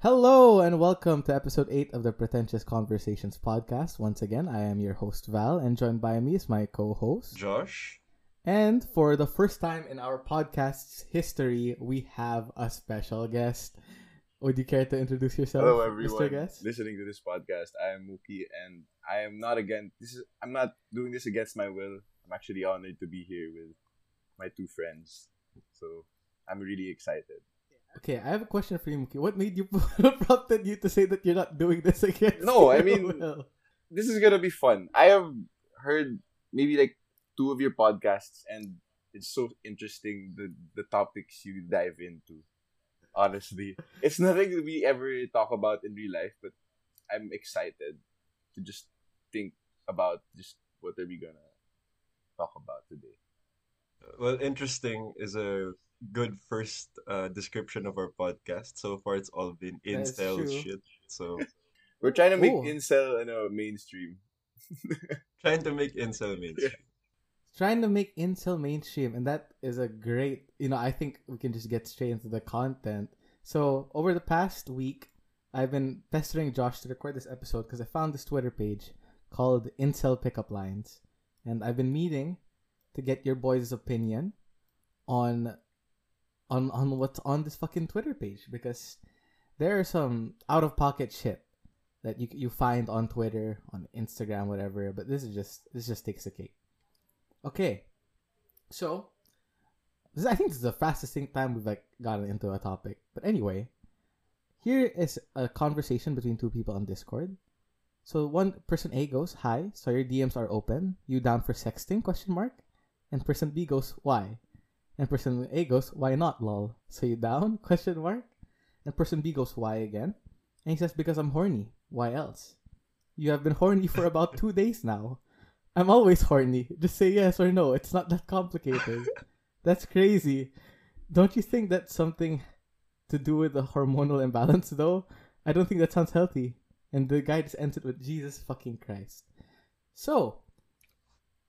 Hello and welcome to episode 8 of the Pretentious Conversations podcast. Once again, I am your host Val and joined by me is my co-host. Josh. And for the first time in our podcast's history, we have a special guest. Would you care to introduce yourself, Hello, Mr. everyone Guest? listening to this podcast. I am Mookie, and I am not again. This is I'm not doing this against my will. I'm actually honored to be here with my two friends. So I'm really excited. Okay, I have a question for you, Mookie. What made you prompted you to say that you're not doing this again? No, I mean- This is gonna be fun. I have heard maybe like two of your podcasts, and it's so interesting the the topics you dive into. Honestly, it's nothing that we ever talk about in real life, but I'm excited to just think about just what are we gonna talk about today. Well, interesting is a good first uh, description of our podcast. So far, it's all been That's incel shit. So We're trying to make Ooh. incel you know, mainstream. trying to make incel mainstream. trying to make incel mainstream and that is a great you know i think we can just get straight into the content so over the past week i've been pestering josh to record this episode because i found this twitter page called incel pickup lines and i've been meeting to get your boys opinion on on on what's on this fucking twitter page because there are some out of pocket shit that you you find on twitter on instagram whatever but this is just this just takes a cake Okay, so this I think this is the fastest thing time we've like gotten into a topic. But anyway, here is a conversation between two people on Discord. So one person A goes, "Hi, so your DMs are open. You down for sexting?" Question mark. And person B goes, "Why?" And person A goes, "Why not? Lol." So you down? Question mark. And person B goes, "Why again?" And he says, "Because I'm horny. Why else?" You have been horny for about two days now. I'm always horny. Just say yes or no. It's not that complicated. that's crazy. Don't you think that's something to do with the hormonal imbalance, though? I don't think that sounds healthy. And the guy just ends it with Jesus fucking Christ. So,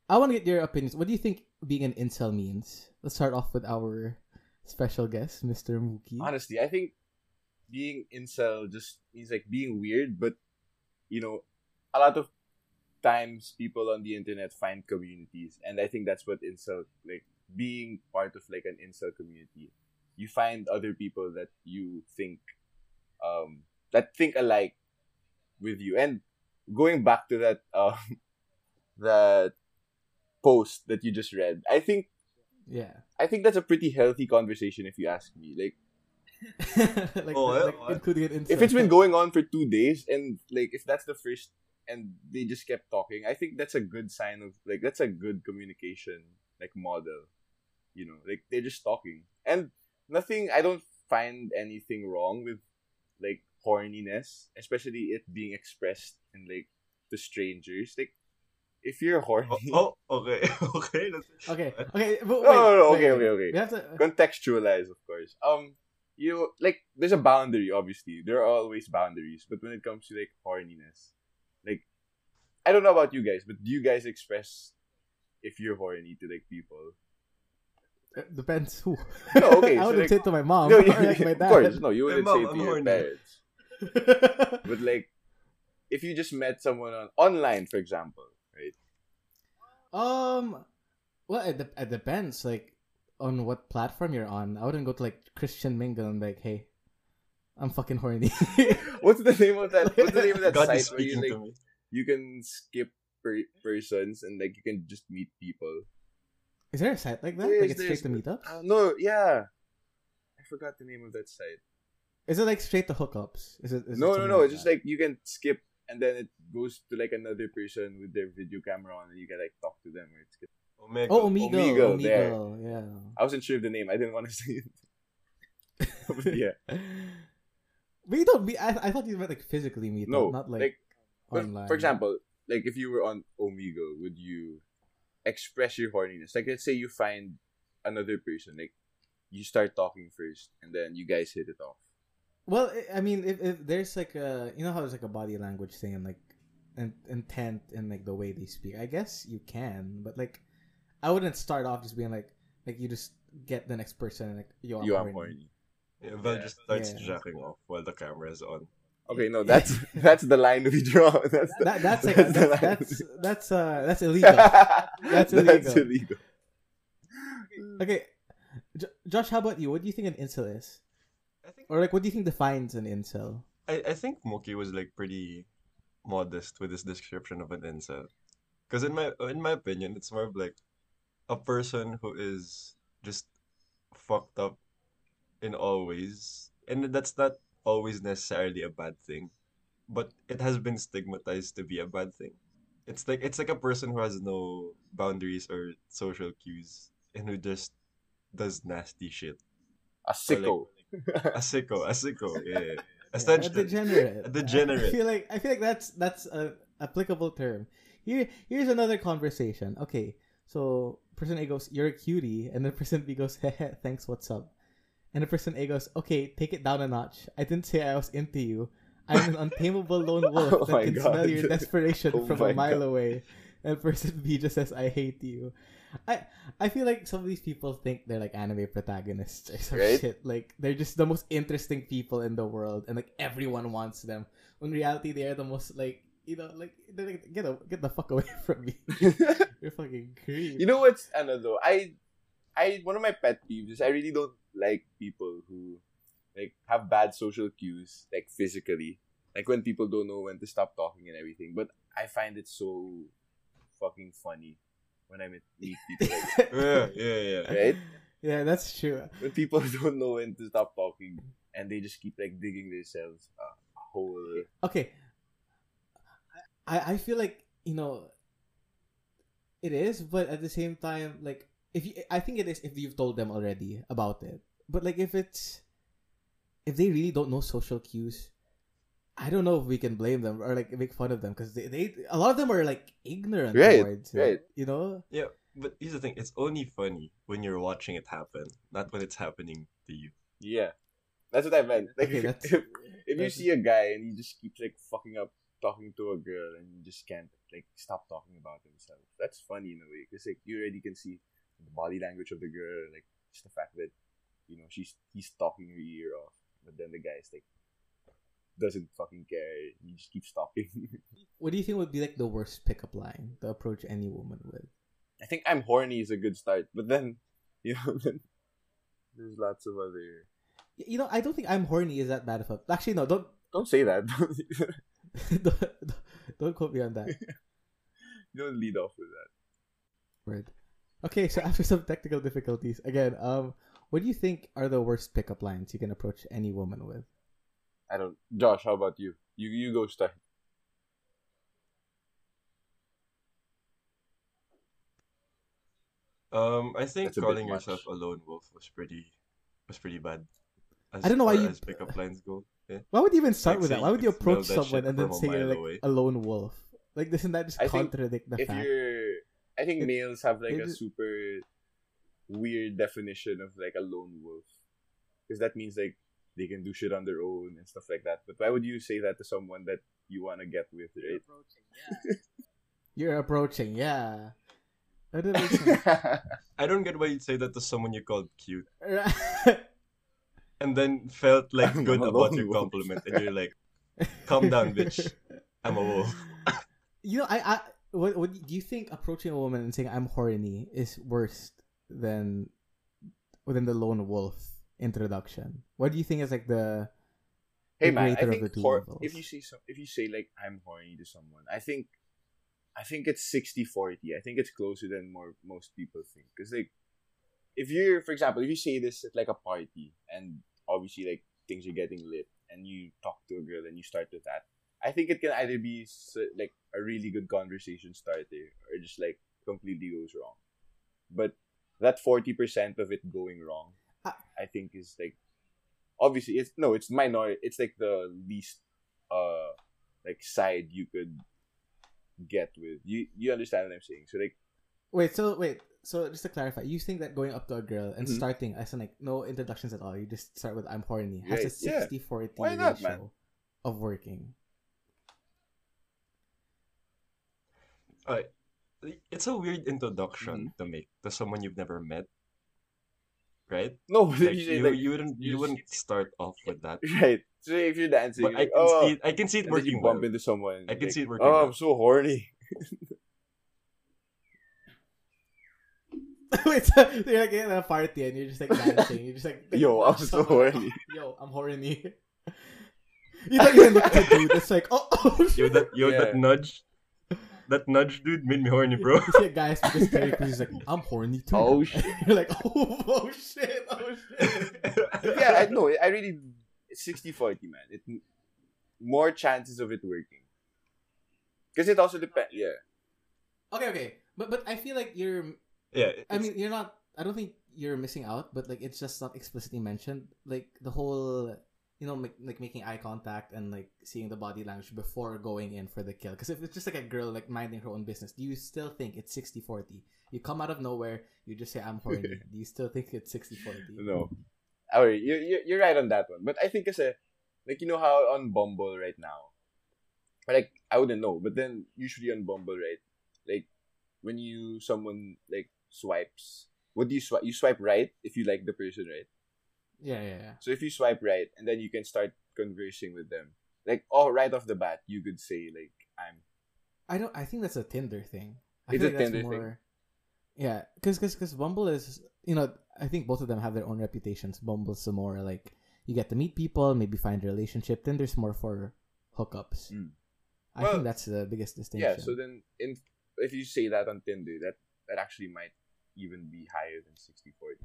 I want to get your opinions. What do you think being an incel means? Let's start off with our special guest, Mr. Mookie. Honestly, I think being incel just means like being weird, but you know, a lot of times people on the internet find communities, and I think that's what incel like being part of like an incel community. You find other people that you think um that think alike with you. And going back to that um that post that you just read, I think Yeah. I think that's a pretty healthy conversation if you ask me. Like like, Oh, like what? including an incel. if it's been going on for two days and like if that's the first and they just kept talking, I think that's a good sign of like that's a good communication like model. You know, like they're just talking. And nothing I don't find anything wrong with like horniness, especially it being expressed in like to strangers. Like if you're horny Oh, oh, okay, okay. Let's- Okay, okay. But No, wait, no, no, wait, okay, wait. okay, okay. We have to. contextualize of course um you like there's a boundary obviously there are always boundaries but when it comes to like horniness like i don't know about you guys but do you guys express if you're horny to like people uh, Depends who. No, okay, I so wouldn't like- say it to my mom. no, or you, like my of dad. course no you wouldn't Hey, say it to I'm your horny. parents but like if you just met someone on online for example right um, well, it, de- it depends. Like on what platform you're on. I wouldn't go to like Christian Mingle and like, hey, I'm fucking horny. what's the name of that what's the name of that God site where you like you can skip per- persons and like you can just meet people Is there a site like that? There like is- it's straight to there's- meetups? Uh, no, yeah. I forgot the name of that site. Is it like straight to hookups? Is it? Is no, it no, something no. It's just that? like you can skip and then it goes to like another person with their video camera on and you can like talk to them or it's good. Omega. Oh, Omegle. Omegle, Omegle, there. yeah. I wasn't sure of the name. I didn't want to say it. But yeah. But you don't meet. I, I thought you meant like physically meet. No, not like, like, online. for example, like if you were on Omegle, would you express your horniness? Like let's say you find another person, like you start talking first and then you guys hit it off. Well, I- I mean, if, if there's like a, you know how there's like a body language thing and like in, intent and like the way they speak. I guess you can, but like, I wouldn't start off just being like, like you just get the next person and like, yo, I'm you are horny. Yeah, Val Yeah. just starts Yeah. jacking off while the camera is on. Okay, no, that's that's the line we draw. That's the, That, that's like the that's line. that's that's uh that's illegal. That's That's illegal. illegal. Okay, J- Josh, how about you? What do you think an incel is, I think or like what do you think defines an incel? I, I think Mookie was like pretty modest with his description of an incel. Because in my in my opinion, it's more of like a person who is just fucked up in all ways. And that's not always necessarily a bad thing. But it has been stigmatized to be a bad thing. It's like it's like a person who has no boundaries or social cues and who just does nasty shit. A sicko. A sicko, a sicko, yeah. a degenerate. A degenerate. I feel like I feel like that's that's a applicable term. Here here's another conversation. Okay, so person A goes, "You're a cutie," and then person B goes, "Heh thanks, what's up?" And the person A goes, "Okay, take it down a notch. I didn't say I was into you. I'm an untamable lone wolf Oh that can God. smell your desperation Oh from a mile God. away." And person B just says, "I hate you." I I feel like some of these people think they're like anime protagonists or some Right? shit. Like they're just the most interesting people in the world, and like everyone wants them. When in reality, they are the most like you know like they're like get a, get the fuck away from me. You're fucking creep. you know what's ano though? I I one of my pet peeves is I really don't like people who like have bad social cues, like physically. Like when people don't know when to stop talking and everything. But I find it so fucking funny when I meet meet people like Yeah, yeah, yeah. right? yeah, that's true. When people don't know when to stop talking and they just keep like digging themselves a a hole. Okay, I I feel like you know it is, but at the same time, like if you, I think it is if you've told them already about it. But like if it's if they really don't know social cues, I don't know if we can blame them or like make fun of them because they, they a lot of them are like ignorant Right, towards it, right. You know, Yeah, but here's the thing: it's only funny when you're watching it happen, not when it's happening to you. Yeah. That's what I meant. Like Okay, if, if, if you see a guy and he just keeps like fucking up talking to a girl and he just can't like stop talking about himself. That's funny in a way because like you already can see the body language of the girl, like just the fact that you know she's he's talking her ear off, but then the guy's like doesn't fucking care. He just keeps talking. what do you think would be like the worst pickup line to approach any woman with? I think I'm horny is a good start, but then you know then there's lots of other. You know, I don't think I'm horny is that bad of a. Actually, no, don't Don't say that. don't, don't quote me on that. Don't lead off with that. Word. Okay, so after some technical difficulties, again, um, what do you think are the worst pickup lines you can approach any woman with? I don't. Josh, how about you? You you go start. Um, I think That's a bit calling yourself a lone wolf was pretty was pretty bad. As I don't know why you- as pickup lines go. Yeah. Why would you even start Like, with that? Why would you approach someone and then from say you're like away. a lone wolf? Like, doesn't that just I think contradict the if fact? you're, I think It- males have like a is- super weird definition of like a lone wolf, because that means like they can do shit on their own and stuff like that. But why would you say that to someone that you want to get with, right? You're approaching, yeah. That doesn't make sense. I don't get why you'd say that to someone you called cute, and then felt like I'm good about lone your wolf. compliment, and you're like, Calm down, bitch. "I'm a wolf." You know, I, I, what, what do you think approaching a woman and saying I'm horny is worse than within the lone wolf introduction? What do you think is like the hey the man, I think the two hor- if you say some, if you say like I'm horny to someone, I think, I think it's 60-40. I think it's closer than more most people think. Because like, if you're, for example, if you say this at like a party and obviously like things are getting lit and you talk to a girl and you start with that, I think it can either be like a really good conversation starter or just like completely goes wrong. But that forty percent of it going wrong. I think is like obviously it's no, it's minor. It's like the least uh like side you could get with. You you understand what I'm saying? So like Wait, so wait, so just to clarify, you think that going up to a girl and Mhm. starting as in like no introductions at all, you just start with I'm horny has Right, a yeah. 60 40 Why ratio not, man? of working. It's a weird introduction Mm-hmm. to make to someone you've never met. Right? No, Like, you you, like you wouldn't you you wouldn't start off with that. right. So if you're dancing, But I like, can oh, see it, I can see it and then you working bump well. into someone. I can like, see it working Oh, well. I'm so horny. Wait, so you're like in a party and you're just like dancing. You're just like, Yo, I'm so horny. Yo, I'm horny. You don't even look at the dude. It's like, oh, oh Yo, shit. that yo, Yeah. that nudge, that nudge, dude, made me horny, bro. You see a guy speak his character, he's like, I'm horny too. Oh, shit. You're like, oh, oh shit, oh shit. yeah, I know. I really 60-40, man. It more chances of it working. Because it also depends. Yeah. Okay, okay, but but I feel like you're. yeah, I mean, you're not. I don't think you're missing out, but like it's just not explicitly mentioned. Like the whole, you know, make, like making eye contact and like seeing the body language before going in for the kill. Because if it's just like a girl like minding her own business, do you still think it's 60-40? You come out of nowhere, you just say I'm horny. do you still think it's 60-40? No. Oh, Alright, you you you're right on that one. But I think kasi, like you know how on Bumble right now, like I wouldn't know, but then usually on Bumble, right, like when you someone like swipes, what do you swipe? You swipe right if you like the person, right? Yeah, yeah, yeah. So if you swipe right, and then you can start conversing with them, like oh, right off the bat, you could say like I'm. I don't. I think that's a Tinder thing. I It's a Tinder thing? Yeah, because because because Bumble is you know I think both of them have their own reputations. Bumble's more like you get to meet people, maybe find a relationship. Tinder's more for hookups. Mm. I Well, think that's the biggest distinction. Yeah. So then, in if you say that on Tinder, that that actually might even be higher than 60-40.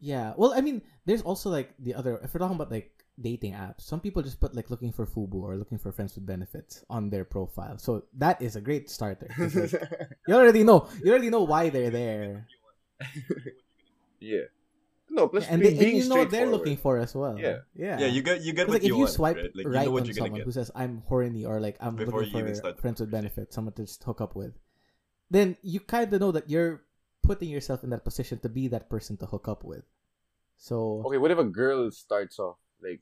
Yeah. Well, I mean, there's also like the other. If we're talking about like dating apps, some people just put like looking for FUBU or looking for friends with benefits on their profile. So that is a great starter. like, you already know. You already know why they're there. yeah. No, plus Yeah, and, be- they, and you know what they're looking for as well. Yeah. Yeah. yeah, you get you get 'Cause, what like if you, you, want, swipe right? Like right, you know what on you're someone get. who says I'm horny or like I'm Before looking for friends with benefits, someone to just hook up with, then you kind of know that you're putting yourself in that position to be that person to hook up with. So Okay, what if a girl starts off like,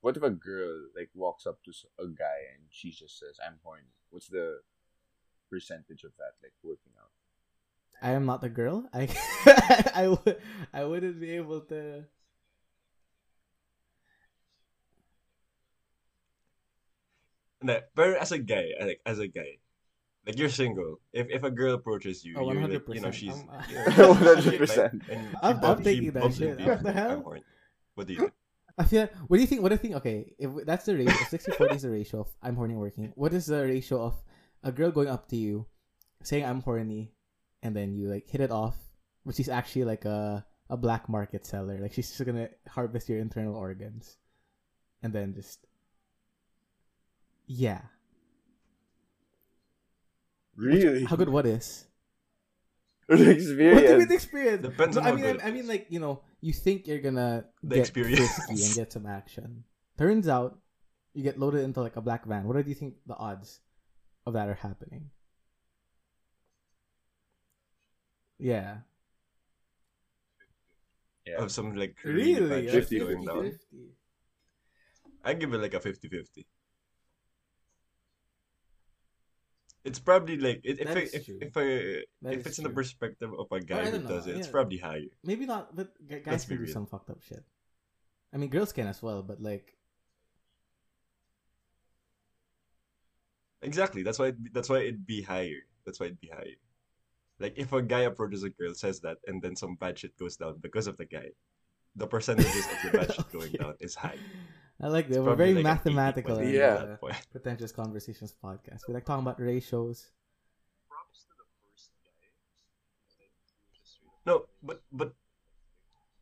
what if a girl like walks up to a guy and she just says, "I'm horny." What's the percentage of that like working out? I am not a girl. I I would I wouldn't be able to. No, but as a guy, like as a guy, like you're single. If if a girl approaches you, Oh, you're like, you know she's I'm- 100%. I'm- I'm taking that bumps shit. What the hell? I'm horny. What do you do? I feel. What do you think? What do you think? Okay, if that's the ratio, if 60 40 is the ratio of I'm horny working. What is the ratio of a girl going up to you, saying I'm horny, and then you like hit it off, but she's actually like a a black market seller. Like she's just gonna harvest your internal organs, and then just yeah. Really? How good? What is? the What do you mean experience. experience? Depends No, on I mean, I, I mean, like you know, you think you're gonna The get experience. and get some action. Turns out, you get loaded into like a black van. What do you think the odds of that are happening? Yeah, Yeah. Of some like really, really, bad like shit going down. 50-50. I give it like a 50-50. It's probably like it, if I, if true. if I That if it's in the perspective of a guy who know, does it, it's probably higher. Maybe not, but guys can do some fucked up shit. I mean, girls can as well, but like, Exactly. That's why it, that's why it'd be higher. That's why it'd be higher. Like if a guy approaches a girl, says that, and then some bad shit goes down because of the guy, the percentages of the bad shit going down is high. I like It's that. We're very like mathematical. in uh, Yeah. the that. Pretentious Conversations podcast. We like talking about ratios. No, but but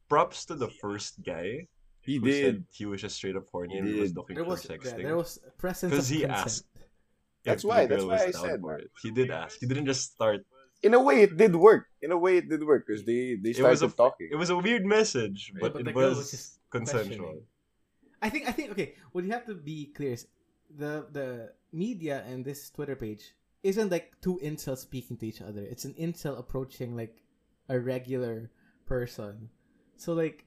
props to the first guy He who did. said he was just straight up horny He and was did. looking There for was sexting. yeah, there was presence 'Cause of he consent. asked. That's why- that's why I said for that. it. He did ask. He didn't just start. In a way, it did work. In a way, it did work because they they It was started a talking. it was a weird message, Yeah, but, but it was, was just consensual. I think I think okay. What you have to be clear is the the media and this Twitter page isn't like two incels speaking to each other. It's an incel approaching like a regular person. So like,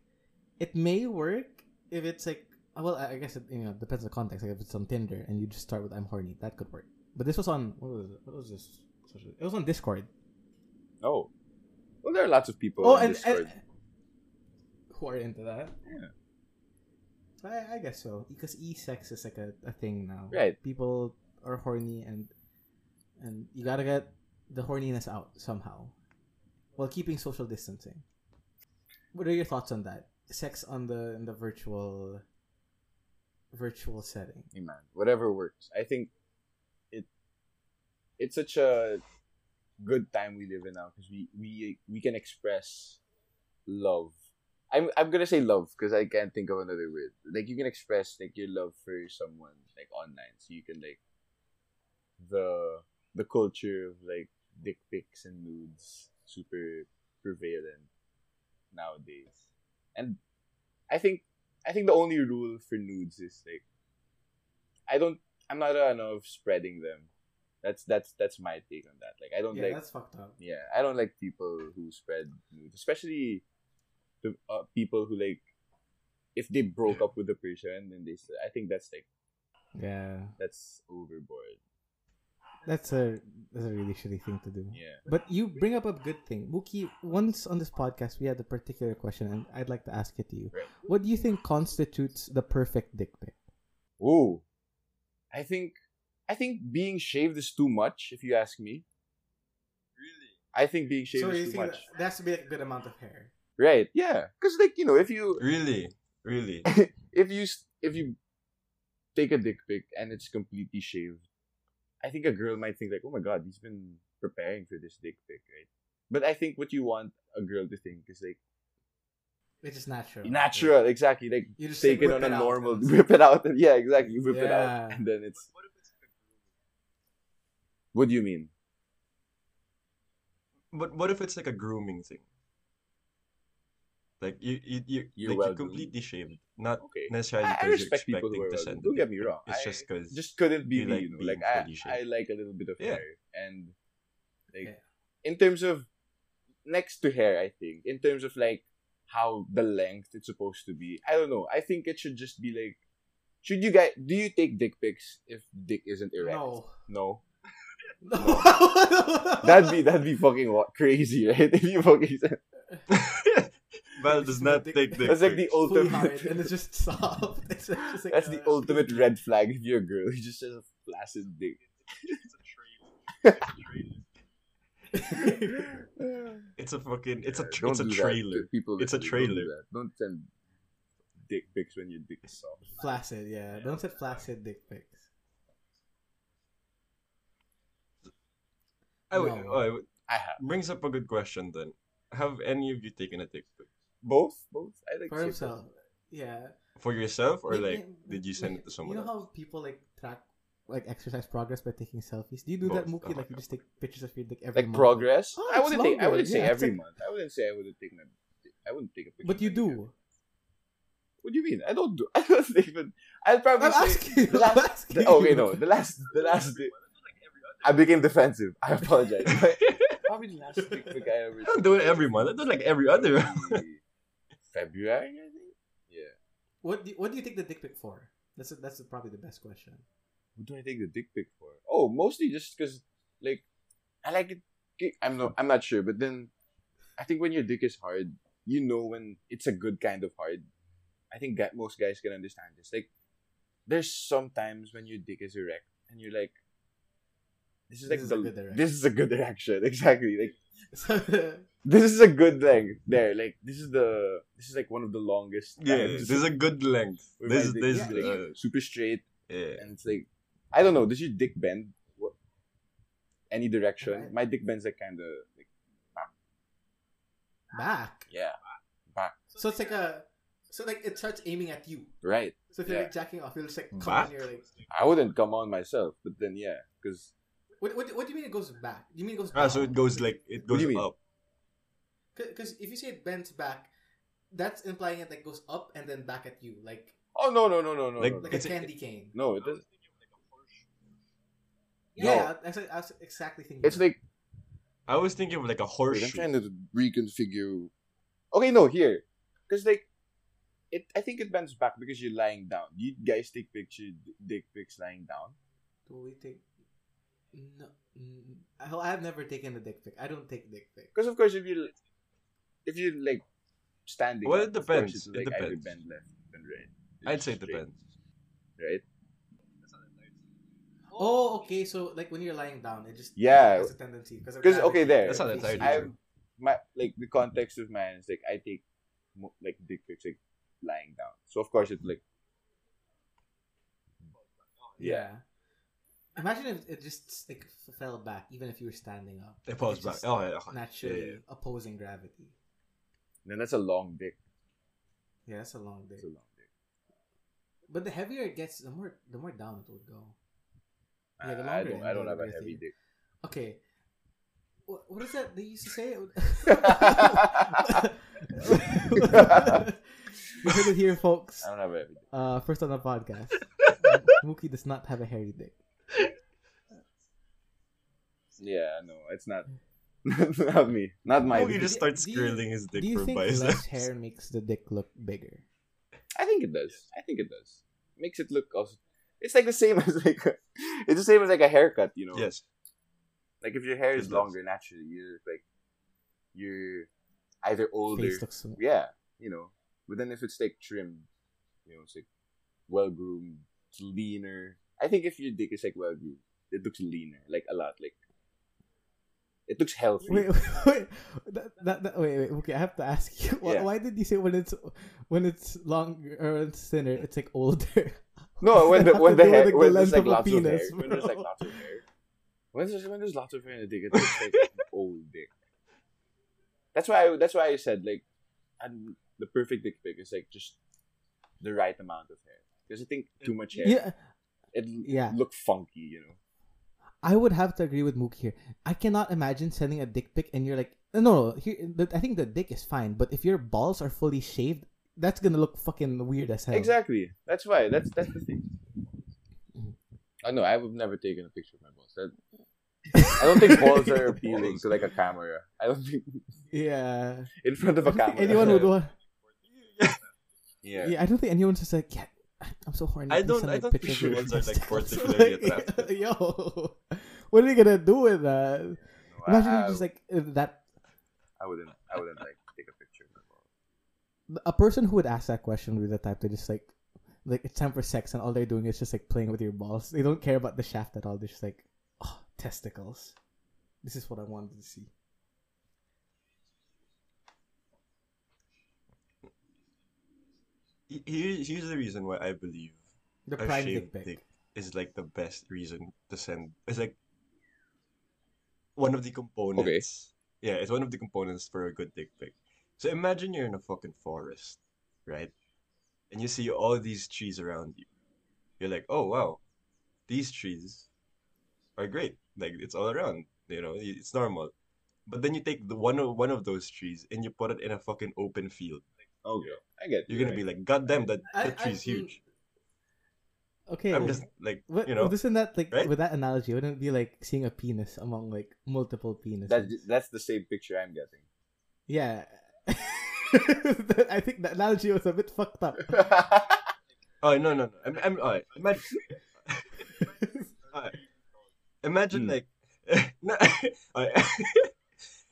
it may work if it's like well, I I guess it you know depends on the context. Like if it's on Tinder and you just start with "I'm horny," that could work. But this was on what was it? What was this? It was on Discord. oh, well, there are lots of people. Oh, on and, Discord. and who are into that. Yeah. I, I guess so because e-sex is like a, a thing now. Right. People are horny and and you gotta get the horniness out somehow while keeping social distancing. What are your thoughts on that? Sex on the in the virtual virtual setting. Hey man, whatever works. I think it it's such a good time we live in now because we we we can express love. I'm I'm gonna say love because I can't think of another word. Like you can express like your love for someone like online, so you can like the the culture of like dick pics and nudes super prevalent nowadays, and I think I think the only rule for nudes is like I don't I'm not uh, a of spreading them. That's that's that's my take on that. Like I don't Yeah, like that's fucked up. yeah, I don't like people who spread nudes, especially the uh, people who like if they broke up with the person and they. said i think that's like Yeah, that's overboard. that's a that's a really shitty thing to do. Yeah. But you bring up a good thing, Mookie. Once on this podcast, we had a particular question, and I'd like to ask it to you. Right. What do you think constitutes the perfect dick pic? oh I think I think being shaved is too much. If you ask me, Really? I think being shaved So is you too much. that there has to be a good amount of hair? Right? Yeah, because like you know, if you Really? Really? if you if you take a dick pic and it's completely shaved, I think a girl might think like, "Oh my god, he's been preparing for this dick pic, right?" But I think what you want a girl to think is like It's just natural. natural, exactly. Like You just take like, it whip on a it out normal, and- whip it out, and yeah, exactly. You whip it out, and then it's. What if it's like a grooming? What do you mean? But what if it's like a grooming thing? Like you, you, you, You're like well you completely shaved, not Okay. necessarily I, I because you're respect people expecting who are to well. send. Don't get me wrong. It's I just because just couldn't be you me. like you know, like I. I like a little bit of Yeah. hair, and like Yeah. in terms of next to hair, I think in terms of like how the length it's supposed to be. I don't know. I think it should just be like. Should you guys do you take dick pics if dick isn't erect? No. No. No. That'd be that'd be fucking what crazy, right? If you fucking said Val Just does my not take pic. dick That's like the pics. fully ultimate. hard and it's just soft. It's just like That's the uh, ultimate red flag if you're a girl. You just has a flaccid dick. It's a fucking. It's a. Yeah, Tr- don't it's a do that. trailer. People, It's a listening, don't do trailer. Don't send dick pics when your dick is soft. Flaccid, yeah. Don't say flaccid dick pics. I would, No. oh, I would- I have brings up a good question then. Have any of you taken a dick pic both. Both. I like For to himself. Yeah. for yourself or Wait, like wait, did you send wait, it to someone You know else? how people like track like exercise progress by taking selfies? Do you do that, Both. Mookie? Oh Like you just take pictures of your dick every Like month? progress. Oh, I wouldn't take. I wouldn't say Yeah, it's every like- month. I wouldn't say I wouldn't take my. I wouldn't take a picture. But you of my do. What do you mean? I don't do. I don't even. I'd probably I'm say. asking the last- I'm asking the- okay, no. The last. The last. Dick, I became defensive. I apologize. Probably the last dick pic I ever. I don't do it every month. I do it like every other. February, I think. Yeah. What do you, what do you take the dick pic for? That's that's probably the best question. What do I take the dick pic for? Oh, mostly just because, like, I like it. I'm not. I'm not sure, but then, I think when your dick is hard, you know when it's a good kind of hard. I think that most guys can understand this. Like, there's sometimes when your dick is erect and you're like, this is like This is a the good erection. this is a good erection. Exactly. Like So, this is a good length there. Like this is the this is like one of the longest. yeah, times is a good length. This my this is, like, uh, super straight yeah. and it's like I don't know. Does your dick bend? What? Any direction? My dick bends like kind of like back. back yeah, back. So it's like a so like it starts aiming at you. Right. So if you're Yeah. like jacking off, you'll just like come Back? on your like. I wouldn't come on myself, but then yeah, because What, what, what do you mean it goes back? Do you mean it goes? Ah, so it goes like it goes do mean? up. Because if you say it bends back, that's implying it like goes up and then back at you, like oh no no no no no Like- no like no. a It's a- candy cane. no it doesn't. Yeah, that's I was exactly thinking. It's like I was thinking of like a wait, I'm trying to reconfigure. Okay, no here, because like it. I think it bends back because you're lying down. You guys take picture dick pics lying down. Do we take? No, I- I've never taken a dick pic. I don't take dick pic. Because of course, if you if you like standing Well, up, it of course, depends. it'll, It like, either depends. bend left, bend right. I'd say it straight, depends. Right? Oh, okay. So like when you're lying down, it just Yeah. has a tendency because Because, okay, there. That's not entirely I true. my like the context of mine is like I take like dick pics like lying down. So of course it like Yeah. Imagine if it just like fell back, even if you were standing up. It falls back. Oh, yeah. Naturally Yeah, yeah. opposing gravity. Then that's a long dick. Yeah, that's a long day. That's a long dick. But the heavier it gets, the more the more down it would go. Yeah, the I- I don't I don't have a heavy dick. Okay. What, what is that they used to say? you heard it here, folks. I don't have a heavy dick. Uh, first on the podcast. Mookie does not have a hairy dick. Yeah, no, it's not not me. Not my Oh, he dick. just starts Do you- curling his dick Do you for think biceps. less hair makes the dick look bigger? I think it does. I think it does. Makes it look also it's like the same as like a, it's the same as like a haircut, you know. Yes. Like if your hair It is does. longer naturally, you look like you're either older. Face looks. Yeah, you know. But then if it's like trimmed, you know, it's like well groomed, leaner. I think if your dick is like well groomed, it looks leaner, like a lot, like it looks healthy. Wait, wait, wait. That, that, that, wait, wait. Okay, I have to ask you. Why, Yeah. why did you say when it's when it's longer or it's thinner, it's like older? No, when the when the hair like, the when length there's like lots of hair, penis, when there's like bro. lots of hair, when there's when there's lots of hair in the dick, it looks like an old dick. That's why I, that's why I said like, and the perfect dick pic is like just the right amount of hair. Because I think too much hair, Yeah, it Yeah. look funky, you know. I would have to agree with Mook here. I cannot imagine sending a dick pic and you're like, no, no. Here, I think the dick is fine, but if your balls are fully shaved, that's gonna look fucking weird as hell. Exactly. That's why. That's that's the thing. I know. I've never taken a picture of my balls. That, I don't think balls are appealing to like a camera. I don't think Yeah. in front of a camera. anyone would want. Yeah. Yeah, I don't think anyone's just like, yeah, I'm so horny. I don't- I don't picture think your are, like, testicles." particularly attractive. Yo, what are you gonna do with that? No, Imagine I, you just like uh, that. I wouldn't. I wouldn't like take a picture of my balls. A person who would ask that question would be the type to just like, like it's time for sex, and all they're doing is just like playing with your balls. They don't care about the shaft at all. They're just like, oh, testicles. This is what I wanted to see. He- Here, here's the reason why I believe The a prime dick pic. dick is like the best reason to send. It's like one of the components. Yeah, it's one of the components for a good dick pic. So imagine you're in a fucking forest, right? And you see all these trees around you. You're like, oh wow, these trees are great. Like it's all around. You know, it's normal. But then you take the one of one of those trees and you put it in a fucking open field. Okay, I get. You're gonna be like, God damn, that I- that I- tree's huge. Okay. I'm just like, What, you know, isn't that like right? with that analogy? Wouldn't it be like seeing a penis among like multiple penises? That that's the same picture I'm getting. Yeah. I think that analogy was a bit fucked up. Oh no no no! I'm, I'm alright. Imagine, alright. imagine Hmm. like, no, alright.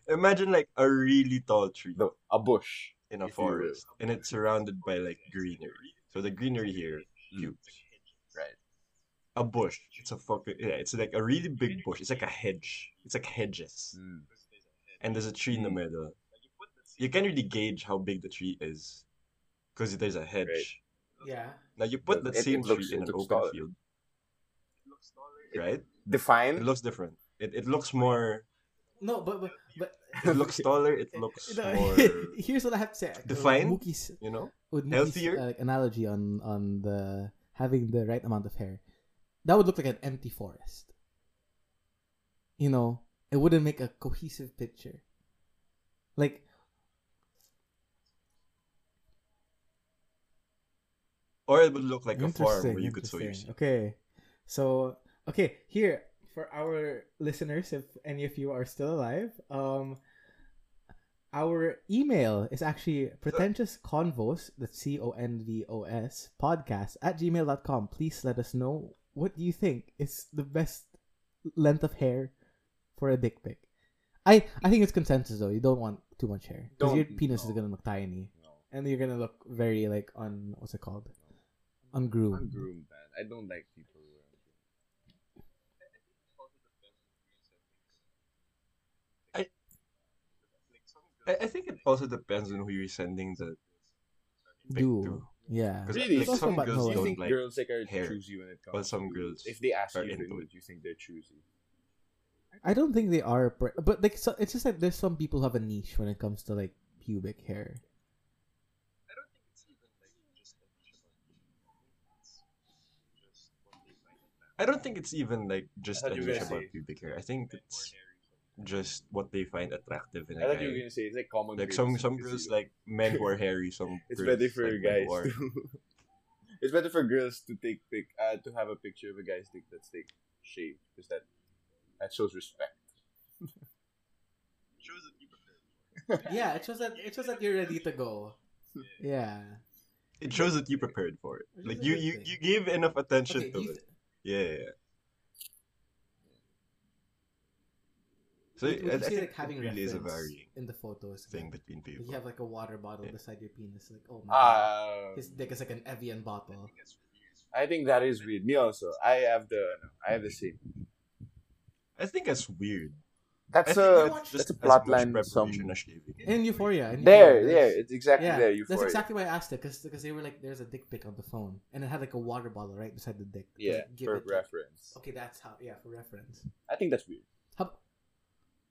imagine like a really tall tree no, a bush. In a if forest, and it's surrounded by like greenery. So the greenery here, huge. Right. A bush. It's a fucking yeah. It's like a really big bush. It's like a hedge. It's like hedges, Mm. and there's a tree in the Hmm. middle. You can't really gauge how big the tree is, because there's a hedge. Right. Yeah. Now you put the that it same looks- tree in it an looks open taller. field, right? Define. It looks different. It it looks more. No, but but but It looks taller. It looks No, more. Here's what I have to say. Defined? Mookie's, You know. with Mookie's Healthier? uh, like, analogy on on the having the right amount of hair, that would look like an empty forest. You know, it wouldn't make a cohesive picture. Like, Or it would look like a farm where you could sow your seed. Okay, so okay here for our listeners, if any of you are still alive, um, our email is actually pretentious convos that's c-o-n-v-o-s podcast at gmail.com please let us know what do you think is the best length of hair for a dick pic. I i think it's consensus though. You don't want too much hair because your penis is gonna look tiny No. and you're gonna look very like on what's it called, ungroomed. Ungroomed, man. I don't like people who are ungroomed. I, I think it also depends on who you're sending the pic Do to. yeah. Because Really? like It's some girls Do you knowing. don't think like girls like are hair. choosy when it comes? Well, some to- girls if they ask are you, into it. do you think they're choosy? I don't think they are, per- but like so, it's just like there's some people who have a niche when it comes to like pubic hair. I don't think it's even like just I a thought you were niche gonna about pubic hair. I think it's just what they find attractive in I a thought you were guy. gonna say it's like common. Like some some It's- girls like men who are hairy. Some It's girls better for like guys who are- to. it's better for girls to take pic uh, to have a picture of a guy's dick that's like shaved because that that shows respect. yeah, it shows that it shows that you're ready to go. Yeah. It shows that you prepared for it. Like you you, you gave enough attention Okay, to you it. th- Yeah, yeah, So would, would I, you I say think like having it really is a reference varying in the photos? thing like, between people. you have like a water bottle Yeah. beside your penis, like oh my god, Uh, his dick is like an Evian bottle. I think that is weird. Me also. I have the no, I have the same. I think that's weird. That's I a think that's a as plot line. Some preparation as shaving. In Euphoria. In there, Euphoria, there. there's- It's exactly yeah, there. that's exactly why I asked it because because they were like, there's a dick pic on the phone, and it had like a water bottle right beside the dick. Yeah, like, give for it, like- reference. Okay, that's how. Yeah, for reference. I think that's weird. How,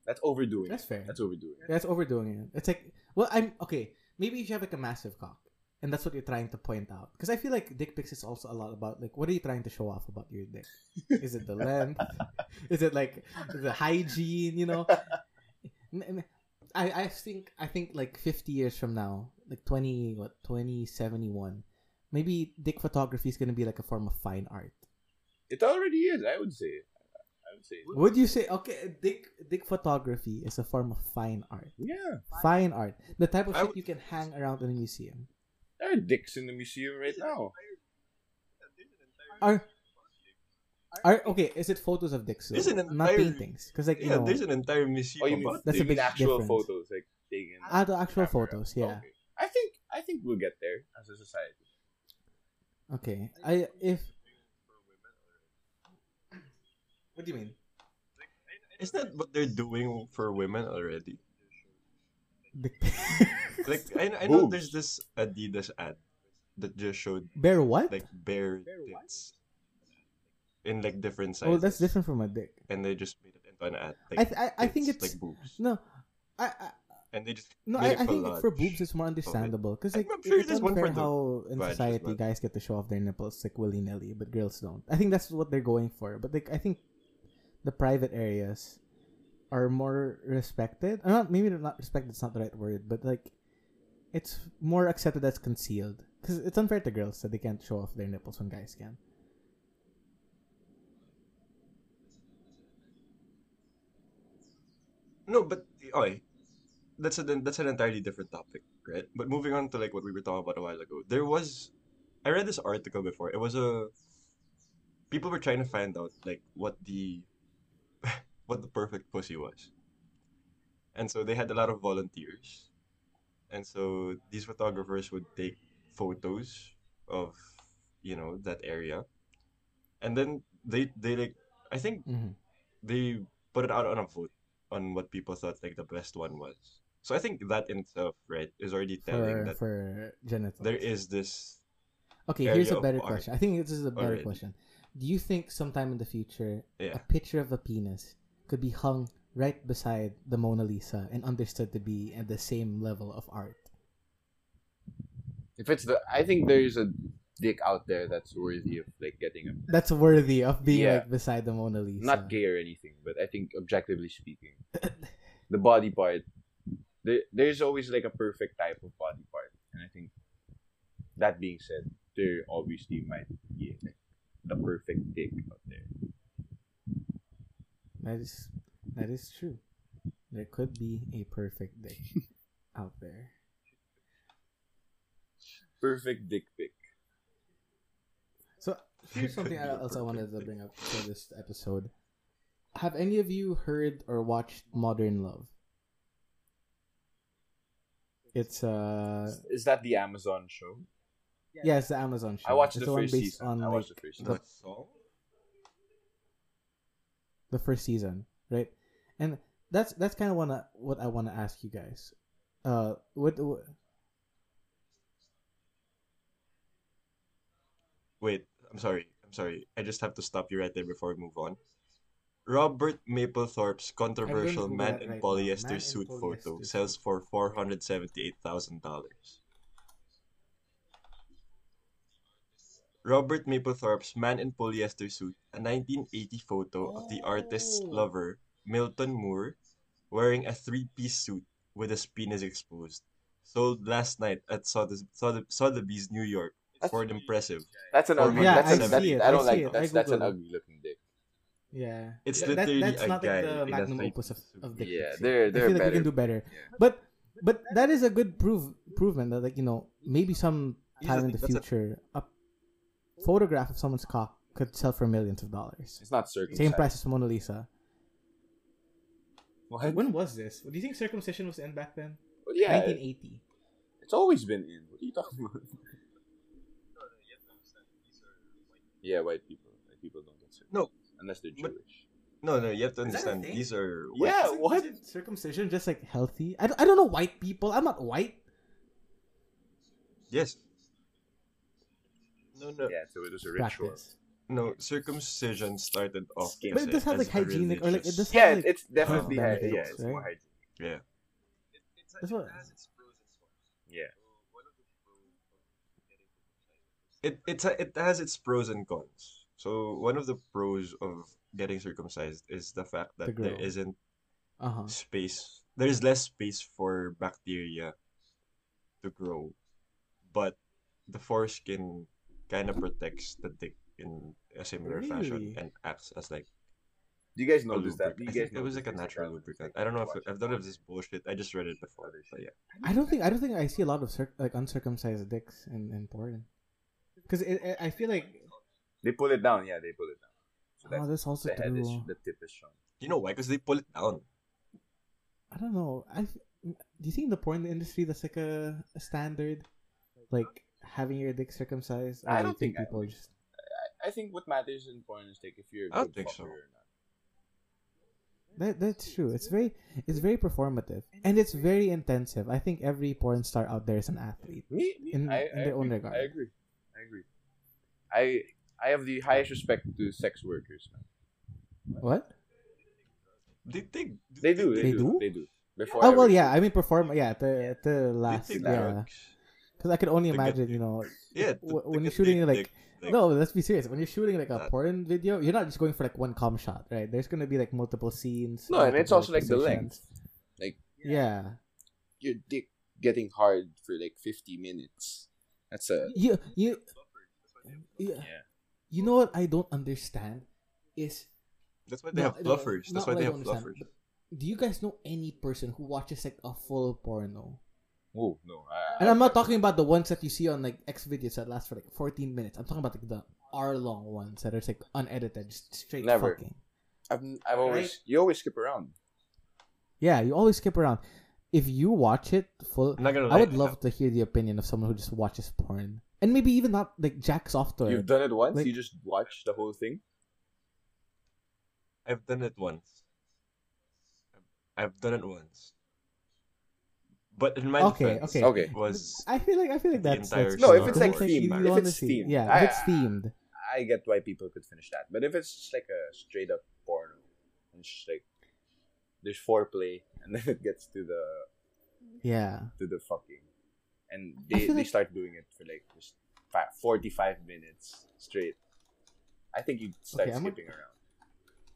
That's overdoing. that's it. fair. That's overdoing. it. That's overdoing it. It's like, well, I'm okay. Maybe if you have like a massive cock, and that's what you're trying to point out. Because I feel like dick pics is also a lot about like, what are you trying to show off about your dick? Is it the length? is it like the hygiene? You know, I I think I think like 50 years from now, like 20 what 2071, maybe dick photography is gonna be like a form of fine art. It already is. I would say. I would say. Would you say okay, dick dick photography is a form of fine art? Yeah. Fine art, the type of I shit would- you can hang around in a museum. There are dicks in the museum right now. Are are okay? Is it photos of dicks? though? There's an not paintings, because like you Yeah, know, there's an entire museum Oh, you mean, about That's you a big actual difference. photos like taken? ah, the actual camera. photos. Yeah. Okay. I think I think we'll get there as a society. Okay. I if. What do you mean? Isn't that what they're doing for women already? Like I, I know Boobs. there's this Adidas ad that just showed Bear what? like bare tits in like different sizes. oh, that's different from a dick. And they just made it into an ad. I th- I, I think it's like boobs, no. I, I and they just no. made I, a I think for boobs it's more understandable because I'm- like I'm sure it's there's one unfair for how in society well. guys get to show off their nipples like willy nilly, but girls don't. I think that's what they're going for. But like I think the private areas are more respected. Or not maybe not respected. It's not the right word, but like it's more accepted as concealed because it's unfair to girls that they can't show off their nipples when guys can. No, but okay, that's a that's an entirely different topic, right? But moving on to like what we were talking about a while ago, there was, I read this article before. It was a, people were trying to find out like what the, what the perfect pussy was, and so they had a lot of volunteers, and so these photographers would take photos of, you know, that area, and then they they like I think Mm-hmm. they put it out on a vote on what people thought like the best one was. So I think that in itself, right, is already telling For that for genitals. there is this. Okay, here's a better question. I think this is a better already. question. Do you think sometime in the future Yeah. a picture of a penis could be hung right beside the Mona Lisa and understood to be at the same level of art? If it's the, I think there's a dick out there that's worthy of like getting a That's worthy of being Yeah. like beside the Mona Lisa. not gay or anything, but I think objectively speaking, the body part, there, there's always like a perfect type of body part, and I think that being said, there obviously might be like the perfect dick out there. That is that is true. There could be a perfect dick out there. Perfect dick pic. So here's something Could be a else I wanted to bring up for this episode. Have any of you heard or watched Modern Love? It's uh Is that the Amazon show? yeah, it's the Amazon show. I watched it's the one first based season. on I like, watched the first season. The song? The first season, right? And that's that's kind of wanna what I want to ask you guys. Uh, what, what Wait, I'm sorry. I'm sorry. I just have to stop you right there before we move on. Robert Mapplethorpe's controversial man in right now. polyester Man suit photo sells for four hundred seventy-eight thousand dollars. Robert Mapplethorpe's man in polyester suit, a 1980 photo of the artist's Oh. lover, Milton Moore, wearing a three-piece suit with his penis exposed, sold last night at Sotheby's, Sotheby's New York for an impressive That's an ugly. Yeah, that's I an, see that's, it, I I don't see like it, that's I that's an Googled it. ugly looking dick. yeah, It's That- that- literally that's a not guy like the magnum opus of, suit. of dick Yeah, pics. they're I they're feel like we can do better. Yeah. But but that is a good proof improvement that like you know maybe some time in the thing, that's a- future a photograph of someone's cock could sell for millions of dollars. It's not circumcised. Same price as Mona Lisa. What? When was this? Do you think circumcision was in back then? Well, yeah, 1980. it's always been in. What are you talking about? Yeah, white people. White people don't get circumcised. No, unless they're but- Jewish. No, no, you have to Is that a understand. These are Yeah, Isn't- what? isn't circumcision just like healthy? I don't, I don't know white people. I'm not white. Yes. No, no, Yeah, so it was a ritual. Practice. no. Circumcision started off. Skin. But it as does have like as a hygienic or like it religious- does Yeah, have like it's definitely health hy- yeah, benefits, it's more right? hygienic. Yeah. That's what. Yeah. It it's a, it has its pros and cons. So one of the pros of getting circumcised is the fact that there grow. isn't Uh huh. space. There's less space for bacteria to grow, but the foreskin kind of protects the dick in a similar fashion and acts as like Do you guys a notice that? Do you guys it was like a natural about- lubricant. I don't know if I've done if this bullshit. I just read it before, but yeah. I don't think I don't think I see a lot of circ- like uncircumcised dicks in in porn. Because it, it, I feel like They pull it down. Yeah, they pull it down. So oh, that's also the head is true. the tip is shown. You know why? Because they pull it down. I don't know. I do you think in the porn industry that's like a, a standard, like having your dick circumcised? Or I do you don't think I- people just. I, I think what matters in porn is like if you're a I don't good think so. or not. That that's true. It's very it's very performative and it's very intensive. I think every porn star out there is an athlete. Me, me In- I, in I their own agree. regard. I agree. I agree. I I have the highest respect to sex workers. Man. What? They think They do. They, They do? do? They do. Before Oh well, yeah. I mean, perform. Yeah, the the They last. Yeah, drugs. Because I could only imagine. You know, Yeah. w- to- to when you're shooting their like dick, like- no, let's be serious. When you're shooting like a that. porn video, you're not just going for like one com shot, right? There's gonna be like multiple scenes. No, and it's also like the length. Like Yeah, your dick getting hard for like 50 minutes. That's a you you. Yeah. yeah. You know what I don't understand is That's why they No, have no, fluffers. That's why they I have don't fluffers. Do you guys know any person who watches like a full porno? Oh no. I, And I'm not talking about the ones that you see on like X videos that last for like 14 minutes. I'm talking about like the hour long ones that are like unedited, just straight Never. fucking. I've, I've always you always skip around. Yeah, you always skip around. If you watch it full, I'm not gonna I would love to hear the opinion of someone who just watches porn, and maybe even not like jacks off to You've done it once. Like- you just watch the whole thing. I've done it once. I've done it once. But in my Okay, defense, okay. Okay. it was I feel like I feel like The that's, entire that's No, if it's like themed, you if it's see. themed, yeah, I- if it's themed. I get why people could finish that, but if it's just like a straight up porno, and it's just like there's foreplay, and then it gets to the Yeah, to the fucking, and they, they like- start doing it for like just fi- 45 minutes straight. I think you start Okay, I'm skipping around.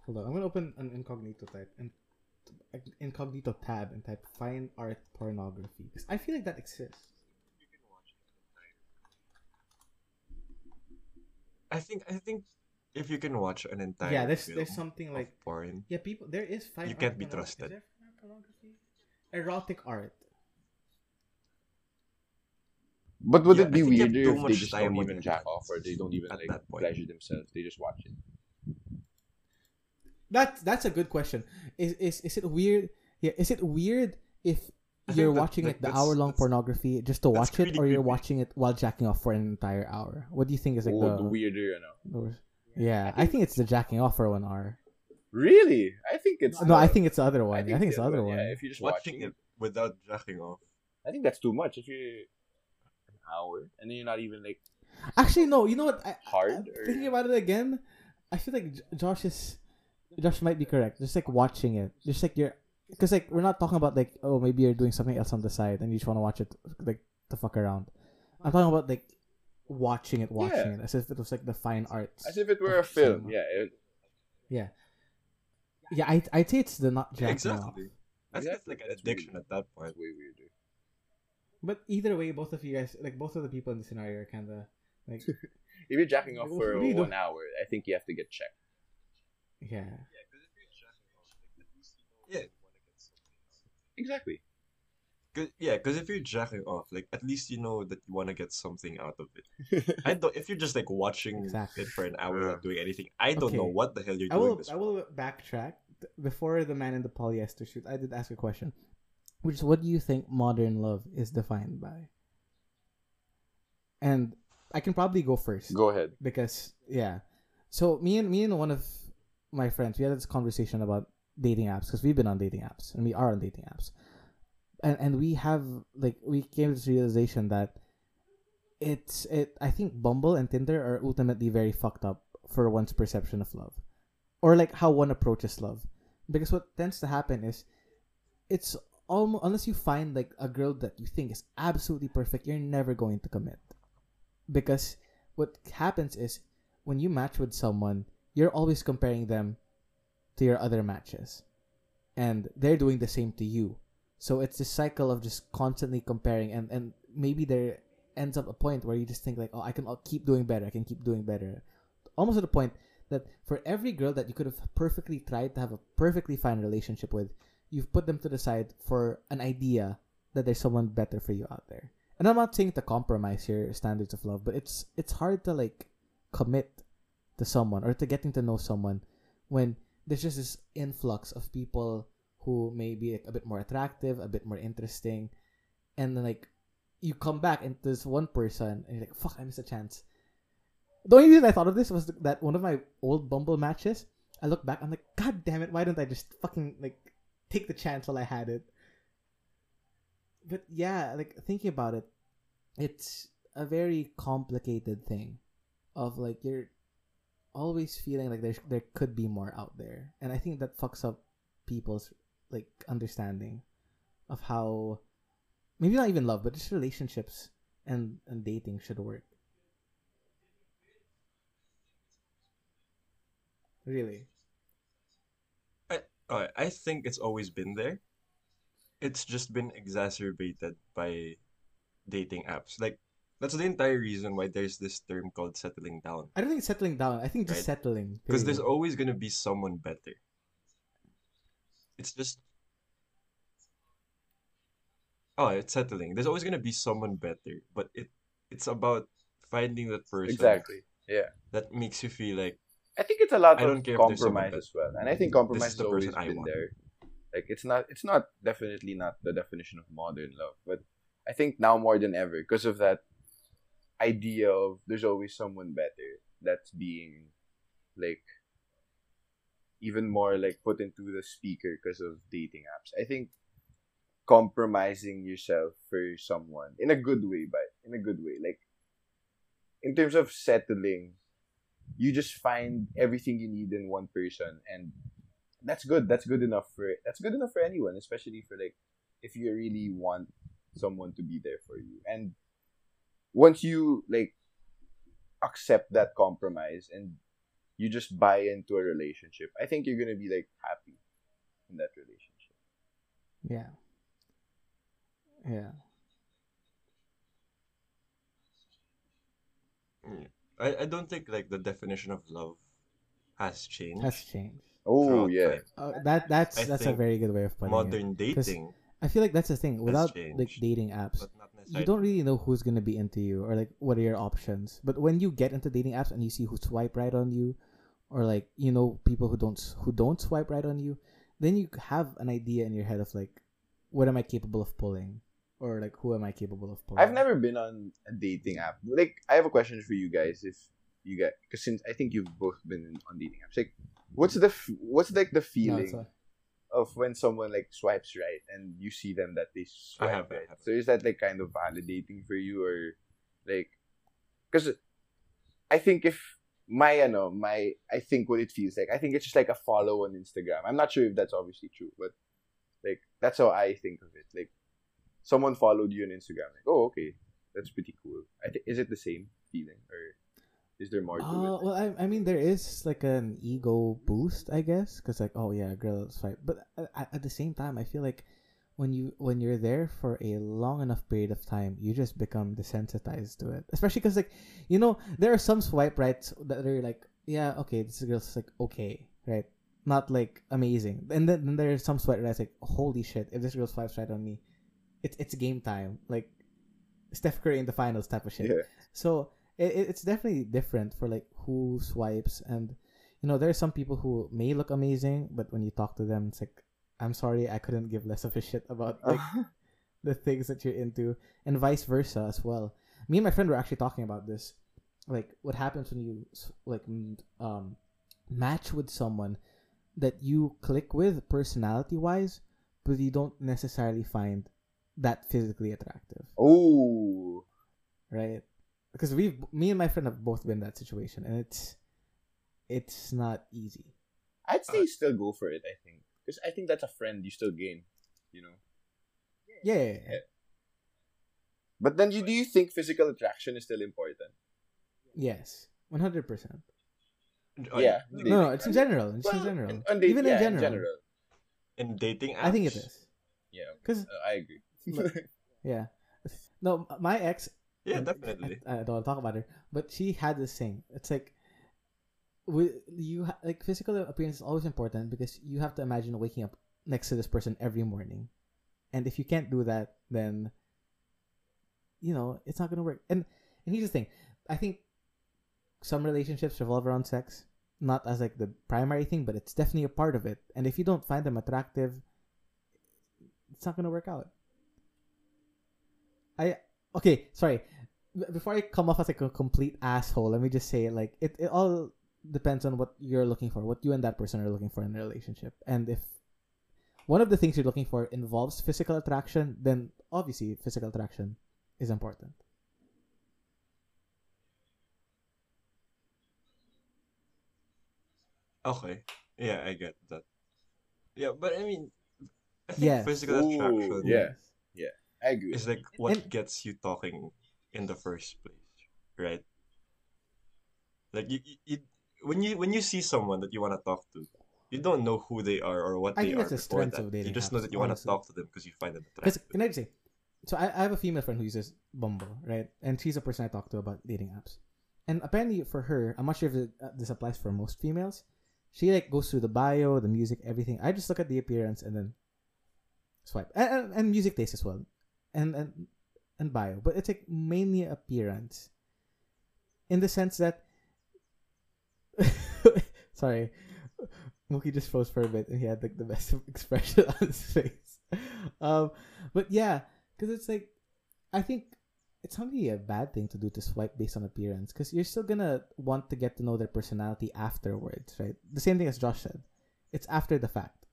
hold on. I'm gonna open an incognito type and incognito tab and type fine art pornography because I feel like that exists. I think I think if you can watch an entire yeah, there's film there's something like porn, yeah, people there is fine. You art can't be trusted. Is there fine art pornography? Erotic art. But would Yeah, it be I think you have weirder if they just don't even your jack off or they don't even like that pleasure themselves? They just watch it. That's that's a good question. Is is is it weird? Yeah, is it weird if I you're that- watching like, like the hour long pornography just to watch it, or you're creepy. watching it while jacking off for an entire hour? What do you think is like oh, the, the weirder, you know. the? Yeah, I think it's the jacking off for one hour. Really? I think it's No, I the- think it's the other one. I think, it's the other one. Yeah, if you're just watching watching it without jacking off. I think that's too much. If you're an hour and then you're not even like Actually, no. You know what? I, Hard, I- or- thinking about it again, I feel like J- Josh is Josh might be correct. Just like watching it, just like you're, because like we're not talking about like oh maybe you're doing something else on the side and you just want to watch it like to fuck around. I'm talking about like watching it, watching Yeah. it as if it was like the fine arts. as if it were a film. cinema. Yeah. It, Yeah. Yeah, I I'd say it's the not Yeah, jacking off. exactly. I think it's Exactly. like an addiction weird. at that point. way weirder. But either way, both of you guys, like both of the people in the scenario, are kind of like If you're jacking off for do you do? one hour, I think you have to get checked. Yeah. Yeah. Exactly. Cause, yeah, because if you're jacking off, like at least you know that you want to get something out of it. I don't. If you're just like watching Exactly. it for an hour Yeah. not doing anything, I don't know what the hell you're I doing. will this I for. will backtrack before the man in the polyester suit. I did ask a question, which is what do you think modern love is defined by? And I can probably go first Go ahead. because yeah. So me and me and one of my friends we had this conversation about dating apps because we've been on dating apps and we are on dating apps, and and we have like we came to this realization that it's it. I think Bumble and Tinder are ultimately very fucked up for one's perception of love, or like how one approaches love, because what tends to happen is it's almost unless you find like a girl that you think is absolutely perfect, you're never going to commit because what happens is when you match with someone, you're always comparing them to your other matches. And they're doing the same to you. So it's this cycle of just constantly comparing and, and maybe there ends up a point where you just think like, oh I can keep doing better, I can keep doing better. Almost to the point that for every girl that you could have perfectly tried to have a perfectly fine relationship with, you've put them to the side for an idea that there's someone better for you out there. And I'm not saying to compromise your standards of love, but it's it's hard to like commit to someone or to getting to know someone when there's just this influx of people who may be like, a bit more attractive, a bit more interesting, and then like you come back into this one person and you're like, "Fuck, I missed a chance." The only reason I thought of this was that one of my old Bumble matches. I look back, I'm like, "God damn it! Why don't I just fucking like take the chance while I had it?" But yeah, like thinking about it, it's a very complicated thing of like you're always feeling like there's there could be more out there and i think that fucks up people's like understanding of how maybe not even love but just relationships and and dating should work really Uh, I think it's always been there. It's just been exacerbated by dating apps. Like that's the entire reason why there's this term called settling down. i don't think settling down i think just Right. settling Because there's always gonna be someone better. It's just oh, it's settling. There's always gonna be someone better, but it it's about finding that person Exactly. Yeah. that makes you feel like I think it's a lot I of don't care if there's someone compromise as well, and I think This compromise is has the always person I been want. there. Like it's not, it's not definitely not the definition of modern love, but I think now more than ever because of that idea of there's always someone better that's being like even more like put into the speaker because of dating apps. I think compromising yourself for someone in a good way, but in a good way, like in terms of settling you just find everything you need in one person and that's good. That's good enough for that's good enough for anyone especially for like if you really want someone to be there for you. And once you like accept that compromise and you just buy into a relationship i think you're gonna be like happy in that relationship. Yeah. Yeah. I, I don't think like the definition of love has changed. has changed. Oh yeah. uh, that that's I that's a very good way of putting it. Modern dating, i feel like that's the thing. without like dating apps but not you don't really know who's gonna be into you or like what are your options. But when you get into dating apps and you see who swipe right on you, or like you know people who don't who don't swipe right on you, then you have an idea in your head of like what am I capable of pulling, or like who am I capable of pulling? I've never been on a dating app. Like, I have a question for you guys. If you get, because since I think you've both been on dating apps, like, what's the f- what's like the feeling it's a- of when someone like swipes right and you see them that they swipe have, right? have. So is that like kind of validating for you or like, because I think if my ano my I think what it feels like I think it's just like a follow on Instagram. I'm not sure if that's obviously true, but like that's how I think of it. Like someone followed you on Instagram, like oh okay, that's pretty cool. I think is it the same feeling or is there more to Uh, it? well, I, I mean, there is like an ego boost, I guess, because like, oh yeah, girls fight. But at, at the same time, I feel like when you when you're there for a long enough period of time, you just become desensitized to it. Especially because like, you know, there are some swipe rights that are like, yeah, okay, this girl's like okay, right, not like amazing. And then, then there are some swipe rights like, holy shit, if this girl swipes right on me, it's it's game time, like Steph Curry in the finals type of shit. Yeah. So it, it- it's definitely different for like who swipes and you know there are some people who may look amazing but when you talk to them it's like i'm sorry i couldn't give less of a shit about like the things that you're into and vice versa as well. Me and my friend were actually talking about this like what happens when you like um match with someone that you click with personality wise but you don't necessarily find that physically attractive. Oh, right? Because we've me and my friend have both been in that situation, and it's, it's not easy. I'd say still go for it. I think because I think that's a friend you still gain, you know. Yeah, yeah, yeah. Yeah. But then, you, do you think physical attraction is still important? yes, one hundred percent. Oh, Yeah. No, no, it's in general. It's in general. in- on date- Even yeah, in general, In dating apps, I think it is. Yeah, Because uh, I agree. yeah, no, my ex. Yeah, definitely. I, I don't want to talk about her, but she had this thing. It's like, with you ha- like physical appearance is always important because you have to imagine waking up next to this person every morning, and if you can't do that, then you know it's not gonna work. And and here's the thing, I think some relationships revolve around sex, not as like the primary thing, but it's definitely a part of it. And if you don't find them attractive, it's not gonna work out. I okay, sorry. B- Before I come off as like a complete asshole, let me just say like it, it all depends on what you're looking for, what you and that person are looking for in a relationship. And if one of the things you're looking for involves physical attraction, then obviously physical attraction is important. Okay. Yeah, I get that. Yeah, but I mean, I think Yes. physical Ooh, attraction yeah. I agree. is like what And- gets you talking in the first place, right? Like you, you, you when you when you see someone that you want to talk to, you don't know who they are or what I they think are that's the strength that. of dating You just know that you want to talk to them because you find them attractive. can I just say, so I, I have a female friend who uses Bumble, right? And she's a person I talk to about dating apps. And apparently for her, I'm not sure if uh, this applies for most females. She like goes through the bio, the music, everything. I just look at the appearance and then swipe, and, and, and music taste as well, and and and bio. But it's like mainly appearance, in the sense that. Sorry, Mookie just froze for a bit, and he had like the best expression on his face. Um, but yeah, because it's like, I think it's not really a bad thing to do to swipe based on appearance, because you're still gonna want to get to know their personality afterwards, right? The same thing as Josh said. It's after the fact.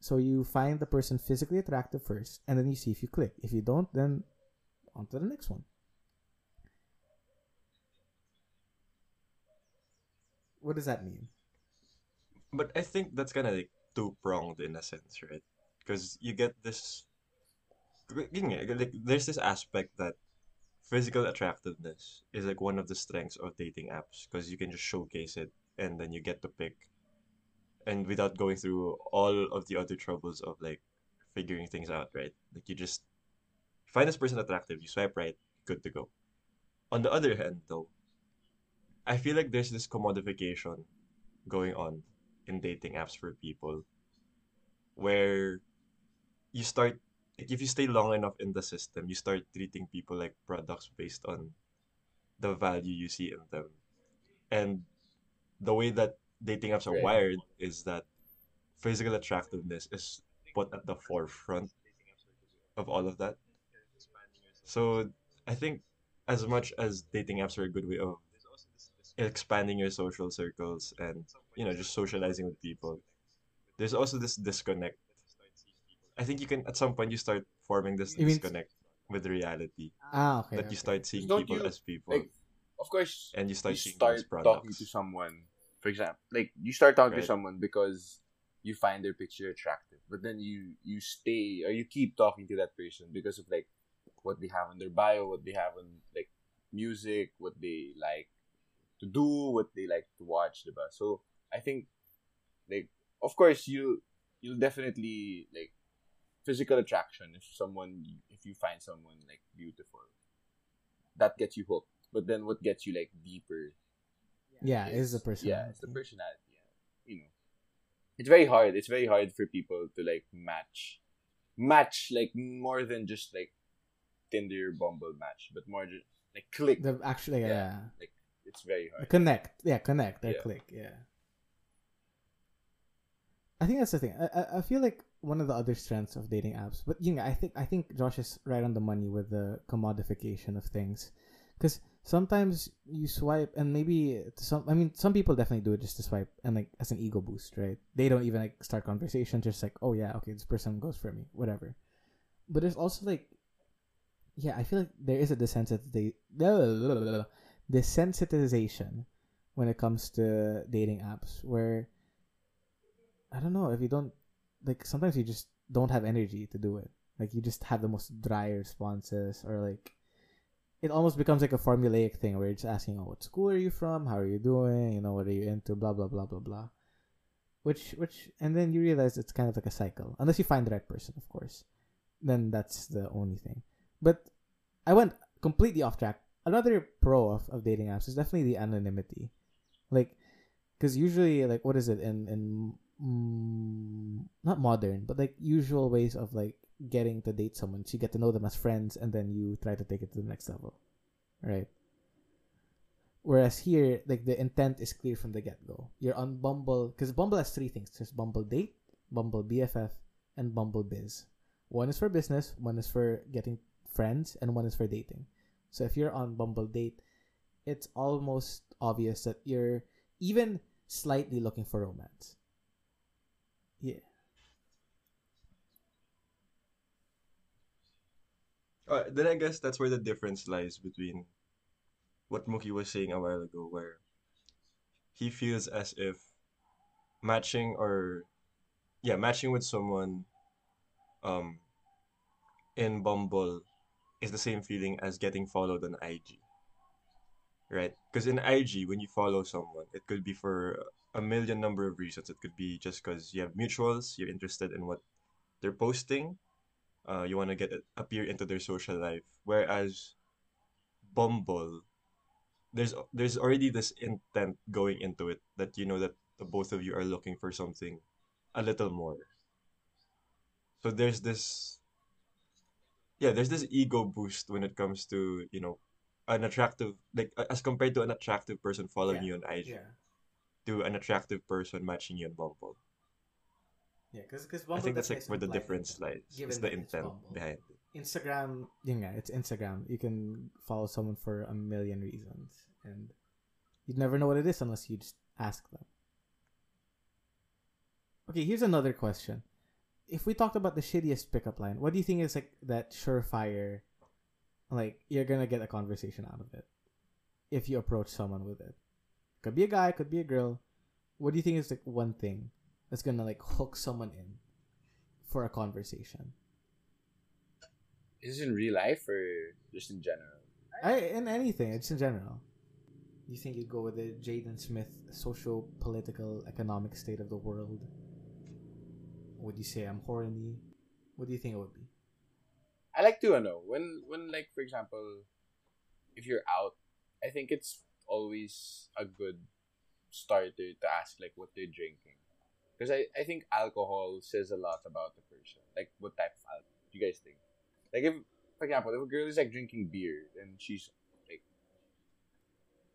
So you find the person physically attractive first, and then you see if you click. If you don't, then on to the next one. What does that mean? But I think that's kind of like two pronged in a sense, right? Because you get this, like there's this aspect that physical attractiveness is like one of the strengths of dating apps because you can just showcase it and then you get to pick, and without going through all of the other troubles of like figuring things out, right? Like you just find this person attractive, you swipe right, good to go. On the other hand, though, I feel like there's this commodification going on in dating apps for people where you start like if you stay long enough in the system you start treating people like products based on the value you see in them and the way that dating apps are wired is that physical attractiveness is put at the forefront of all of that. So I think as much as dating apps are a good way of expanding your social circles and you know just socializing with people, there's also this disconnect. I think you can at some point you start forming this You mean- disconnect with reality Ah, okay. that okay. you start seeing Don't people you, as people Like, of course, and you start you seeing start them talking to someone, for example, like you start talking to someone because you find their picture attractive, but then you you stay or you keep talking to that person because of like what they have in their bio, what they have in like music, what they like to do, what they like to watch, diba? So I think like of course you you'll definitely like physical attraction if someone if you find someone like beautiful that gets you hooked but then what gets you like deeper Yeah, is the person. yeah it's the personality yeah. you know it's very hard it's very hard for people to like match match like more than just like tinder bumble match but more just like click The actually, yeah. Yeah. yeah. it's very hard Connect. Yeah, connect. Or Yeah. click. Yeah. I think that's the thing. I, I I feel like one of the other strengths of dating apps, but you know, I think I think Josh is right on the money with the commodification of things, because sometimes you swipe and maybe some. I mean, some people definitely do it just to swipe and like as an ego boost, right? They don't even like start conversation, just like, oh yeah, okay, this person goes for me, whatever. But there's also like, yeah, I feel like there is a desensitization, when it comes to dating apps where I don't know if you don't like sometimes you just don't have energy to do it. Like you just have the most dry responses or like it almost becomes like a formulaic thing where you're just asking, Oh, what school are you from? How are you doing? You know, what are you into? Blah blah blah blah blah. Which which and then you realize it's kind of like a cycle. Unless you find the right person, of course. Then that's the only thing. But I went completely off track. Another pro of, of dating apps is definitely the anonymity. Like, because usually, like, what is it in in mm, not modern, but like usual ways of like getting to date someone. So you get to know them as friends, and then you try to take it to the next level, right? Whereas here, like the intent is clear from the get go. You're on Bumble because Bumble has three things: there's Bumble Date, Bumble BFF, and Bumble Biz. One is for business, one is for getting friends, and one is for dating. So if you're on Bumble Date, it's almost obvious that you're even slightly looking for romance. Yeah. Uh, then I guess that's where the difference lies between what Mookie was saying a while ago, where he feels as if matching or yeah, matching with someone um in Bumble is the same feeling as getting followed on IG. Right? Because in IG, when you follow someone, it could be for a million number of reasons. It could be just because you have mutuals, you're interested in what they're posting, uh, you want to get appear into their social life. Whereas Bumble, there's there's already this intent going into it that you know that the both of you are looking for something a little more. So there's this yeah, there's this ego boost when it comes to, you know, an attractive like as compared to an attractive person following Yeah, you on IG Yeah. to an attractive person matching you on Bumble. Yeah, because because I think that's like where the difference lies. It's the intent behind it. Instagram, yun nga, it's Instagram. You can follow someone for a million reasons, and you'd never know what it is unless you just ask them. Okay, here's another question. If we talked about the shittiest pickup line, what do you think is like that surefire, like you're gonna get a conversation out of it if you approach someone with it? Could be a guy, could be a girl. What do you think is like one thing that's gonna like hook someone in for a conversation? is this in real life or just in general I in anything, it's in general. You think you'd go with the Jaden Smith social, political, economic state of the world? Would you say I'm horny? What do you think it would be? I like to know when when like for example, if you're out, I think it's always a good starter to ask like what they're drinking, because I I think alcohol says a lot about the person. Like what type of alcohol do you guys think? Like if for example, if a girl is like drinking beer and she's like,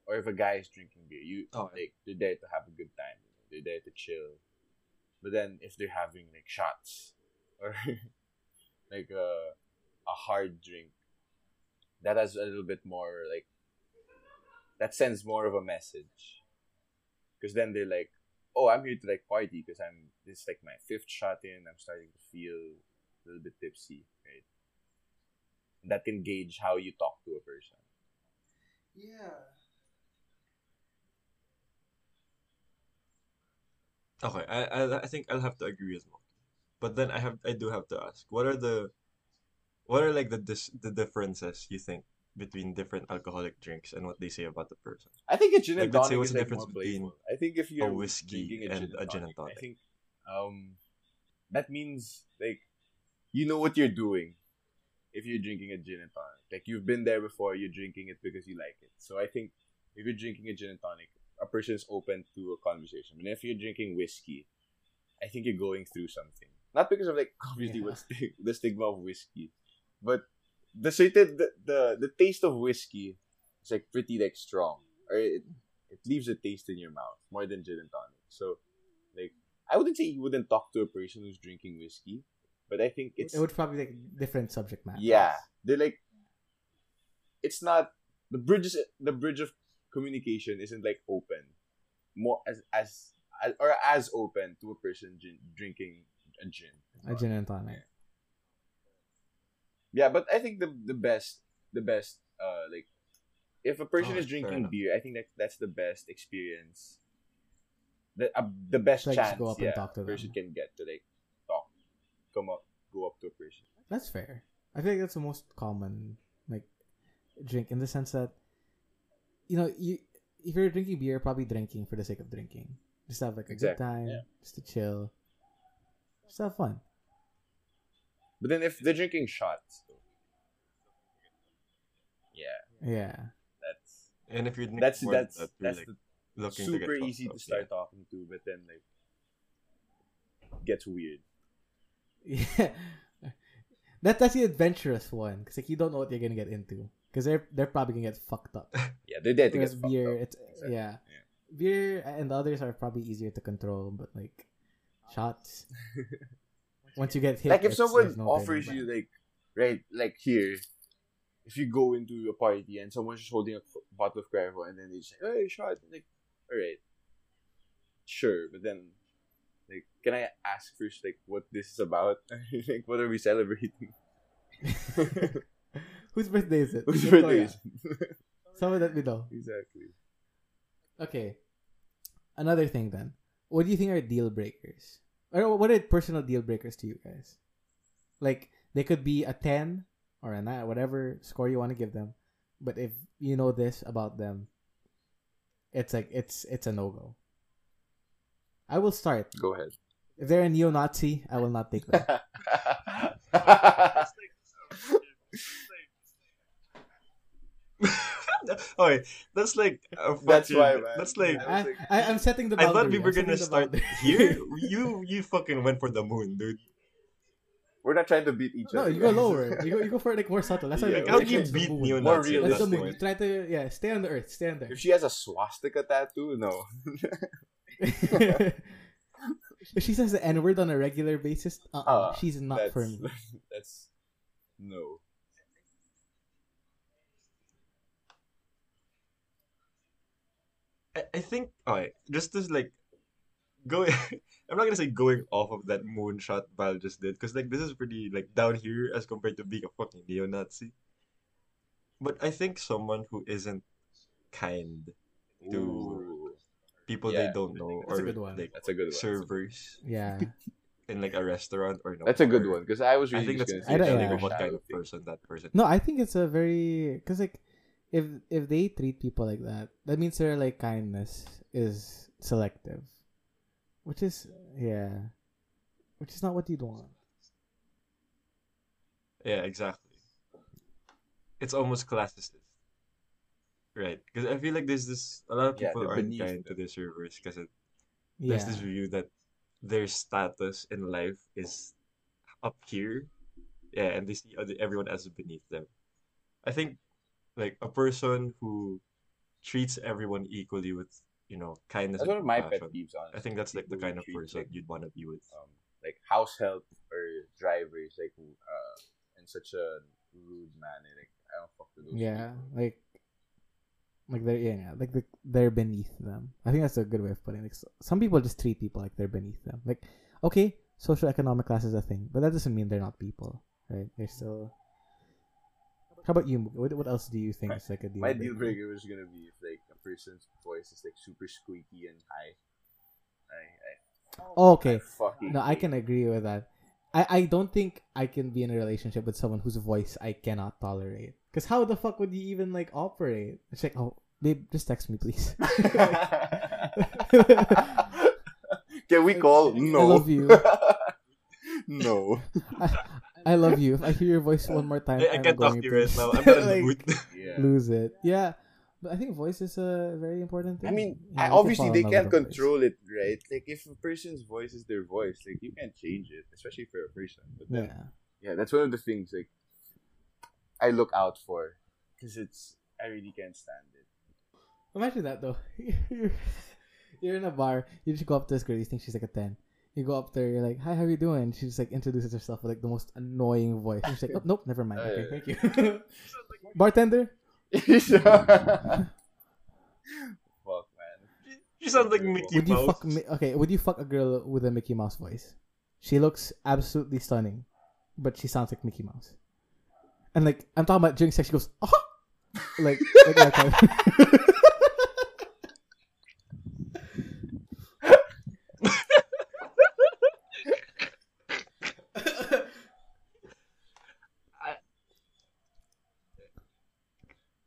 or if a guy is drinking beer, you Oh, like they're there to have a good time. They're there to chill. But then if they're having like shots or like uh a hard drink that has a little bit more like that sends more of a message. Because then they're like oh i'm here to like party because i'm this is like my fifth shot in. I'm starting to feel a little bit tipsy right? That can gauge how you talk to a person. Yeah. Okay, I, I I think I'll have to agree with Mookie. But then I have I do have to ask, what are the what are like the dis the differences you think between different alcoholic drinks and what they say about the person? I think a gin and Like, let's say tonic what's is the like difference more between. I think if you're a whiskey drinking and a gin and I tonic? think um that means like you know what you're doing if you're drinking a gin and tonic. Like you've been there before, you're drinking it because you like it. So I think if you're drinking a gin and tonic, a person is open to a conversation. And if you're drinking whiskey, I think you're going through something. Not because of like obviously Yeah. what sti- the stigma of whiskey, but the certain the, the the taste of whiskey is like pretty like strong, or it, it leaves a taste in your mouth more than gin and tonic. So, like I wouldn't say you wouldn't talk to a person who's drinking whiskey, but I think it's it would probably be like different subject matter. yeah, they're like it's not the bridges the bridge of communication isn't like open more as as, as or as open to a person gin, drinking a gin. A gin and tonic. Yeah, but I think the the best the best uh like if a person Oh, is drinking beer, I think that that's the best experience. The uh, the best Like, just chance go up and talk to a person them. can get to like talk, come up, go up to a person. That's fair. I feel like that's the most common like drink in the sense that you know you if you're drinking beer, you're probably drinking for the sake of drinking, just have like a Exactly, good time, yeah. just to chill, just have fun. But then if they're drinking shots, yeah, Yeah, that's And if you're drinking that's more than that's that's like, the looking to get super fucked easy up, to start yeah. talking to, but then like gets weird. yeah. that that's the adventurous one because like you don't know what you're gonna get into because they're they're probably gonna get fucked up. Yeah, they're dead to get Whereas fucked beer, up. it's uh, Exactly. yeah. Yeah. beer and the others are probably easier to control, but like shots. Once you get hit, like if someone no offers back. you like right like here if you go into a party and someone's just holding a bottle of Cuervo and then they say hey shot like all right sure but then like can i ask first like what this is about like what are we celebrating Whose birthday is it? whose Let's go, birthday yeah. is Someone let me know. exactly Okay. Another thing then. What do you think are deal breakers? Or what are personal deal breakers to you guys? Like they could be a ten or a nine, whatever score you want to give them. But if you know this about them, it's like it's it's a no go. I will start. go ahead If they're a neo-Nazi, I will not take them. okay, that's like a That's fucking- why, man. That's like yeah, I, I, I'm setting the I thought we I'm were gonna start here. You you fucking went for the moon, dude. we're not trying to beat each no, other No, you go lower. You go, you go for like more subtle. That's how Yeah, you How like, you that's the beat moon. neo More Nazis at That's the that moon. You try to yeah, stay on the earth. Stay on the if she has a swastika tattoo no if she says the N word on a regular basis, uh-uh, Ah, she's not that's, for me. that's no I, I think alright, just as like going I'm not gonna say going off of that moonshot Val just did, because like this is pretty like down here as compared to being a fucking neo-Nazi. But I think someone who isn't kind to Ooh, people Yeah, they don't know That's a or good one. like that's a good one servers Yeah. in like a restaurant or no That's a good or- one because I was really I really think just that's gonna I don't- something yeah. what kind of person that person. No, I think it's a very because like if if they treat people like that, that means their like kindness is selective, which is yeah, which is not what you'd want. Yeah, exactly. It's almost classist. Right, because I feel like there's this a lot of people they're aren't beneath kind to them. the servers because Yeah. there's this view that their status in life is up here, yeah, and they see other, everyone as beneath them. I think like a person who treats everyone equally with you know kindness That's and one of my pet peeves. Honestly, I think that's like the People who kind of person like, you'd want to be with. um, like house help or drivers, like who, uh, and such a rude man. eh, Like I don't fuck with those. Yeah, people. like, like they're yeah, yeah, like the, they're beneath them. I think that's a good way of putting. it. Like so, some people just treat people like they're beneath them. Like, okay, social economic class is a thing, but that doesn't mean they're not people, right? They're still. How about you? What, what else do you think is like a deal? My deal breaker was gonna be if like a person's voice is like super squeaky and high. I, I, Oh, oh okay. I fucking No, I can agree with that. I, I don't think I can be in a relationship with someone whose voice I cannot tolerate. Because how the fuck would you even like operate? It's like, oh, babe, just text me, please. Can we call? I No. love you. no. I love you. If I hear your voice one more time, I, I I'm can't talk going to you right now. I'm gonna like. Yeah. lose it. Yeah, but I think voice is a very important thing. I mean, Yeah, I, you can obviously they can't with a voice. control it, right? Like if a person's voice is their voice, like you can't change it, especially for a person. But then, Yeah. yeah, that's one of the things like I look out for because it's I really can't stand it. Imagine that though. You're, you're in a bar. You just go up to this girl. You think she's like a ten. You go up there. You're like, "Hi, how you doing?" She just like introduces herself with like the most annoying voice. And she's like, "Oh, nope, never mind. Okay, thank you." Bartender. Fuck man. She sounds like Mickey Would you Mouse. fuck? Mi- okay, would you fuck a girl with a Mickey Mouse voice? She looks absolutely stunning, but she sounds like Mickey Mouse. And like I'm talking about during sex, she goes, "Oh," like, like that kind of-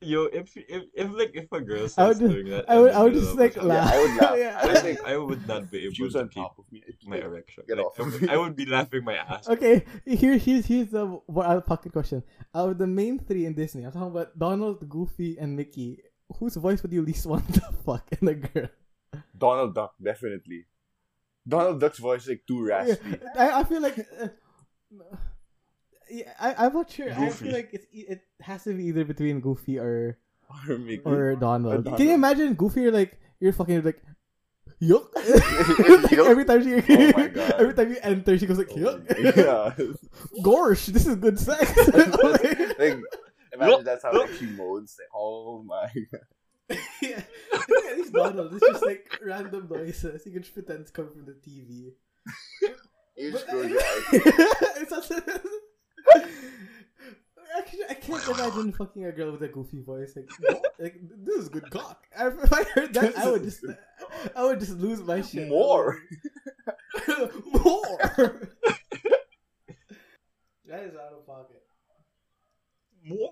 Yo, if if if like if a girl I starts would, doing that, I would, I would just like a laugh. I would laugh. Yeah. I think I would not be able She to keep top of me. my erection. Get Like, off I of would. I would be laughing my ass. Okay, here, here's here's the what out of pocket question. Out of the main three in Disney, I'm talking about Donald, Goofy, and Mickey. Whose voice would you least want to fuck in a girl? Donald Duck, definitely. Donald Duck's voice is like too Yeah, raspy. I, I feel like. Uh, yeah, I, I'm not sure. I feel like it's, e- it has to be either between Goofy or or Mickey. or Donald. Or Can you imagine Goofy? You're like you're fucking like. Yuck! Yuck? every time she, Oh my God. every time you enter, she goes like, "Yuck!" yeah. Gorsh, this is good sex. like, imagine that's how like, she moans. Like, oh my god. yeah. I at least Donald, it's just like random noises. You can just pretend it's coming from the TV. You But- screwed your eye. It's such I can't imagine fucking a girl with a goofy voice. Like, like this is good cock. If I heard that, I would just, I would just lose my shit. More. more. that is out of pocket. More.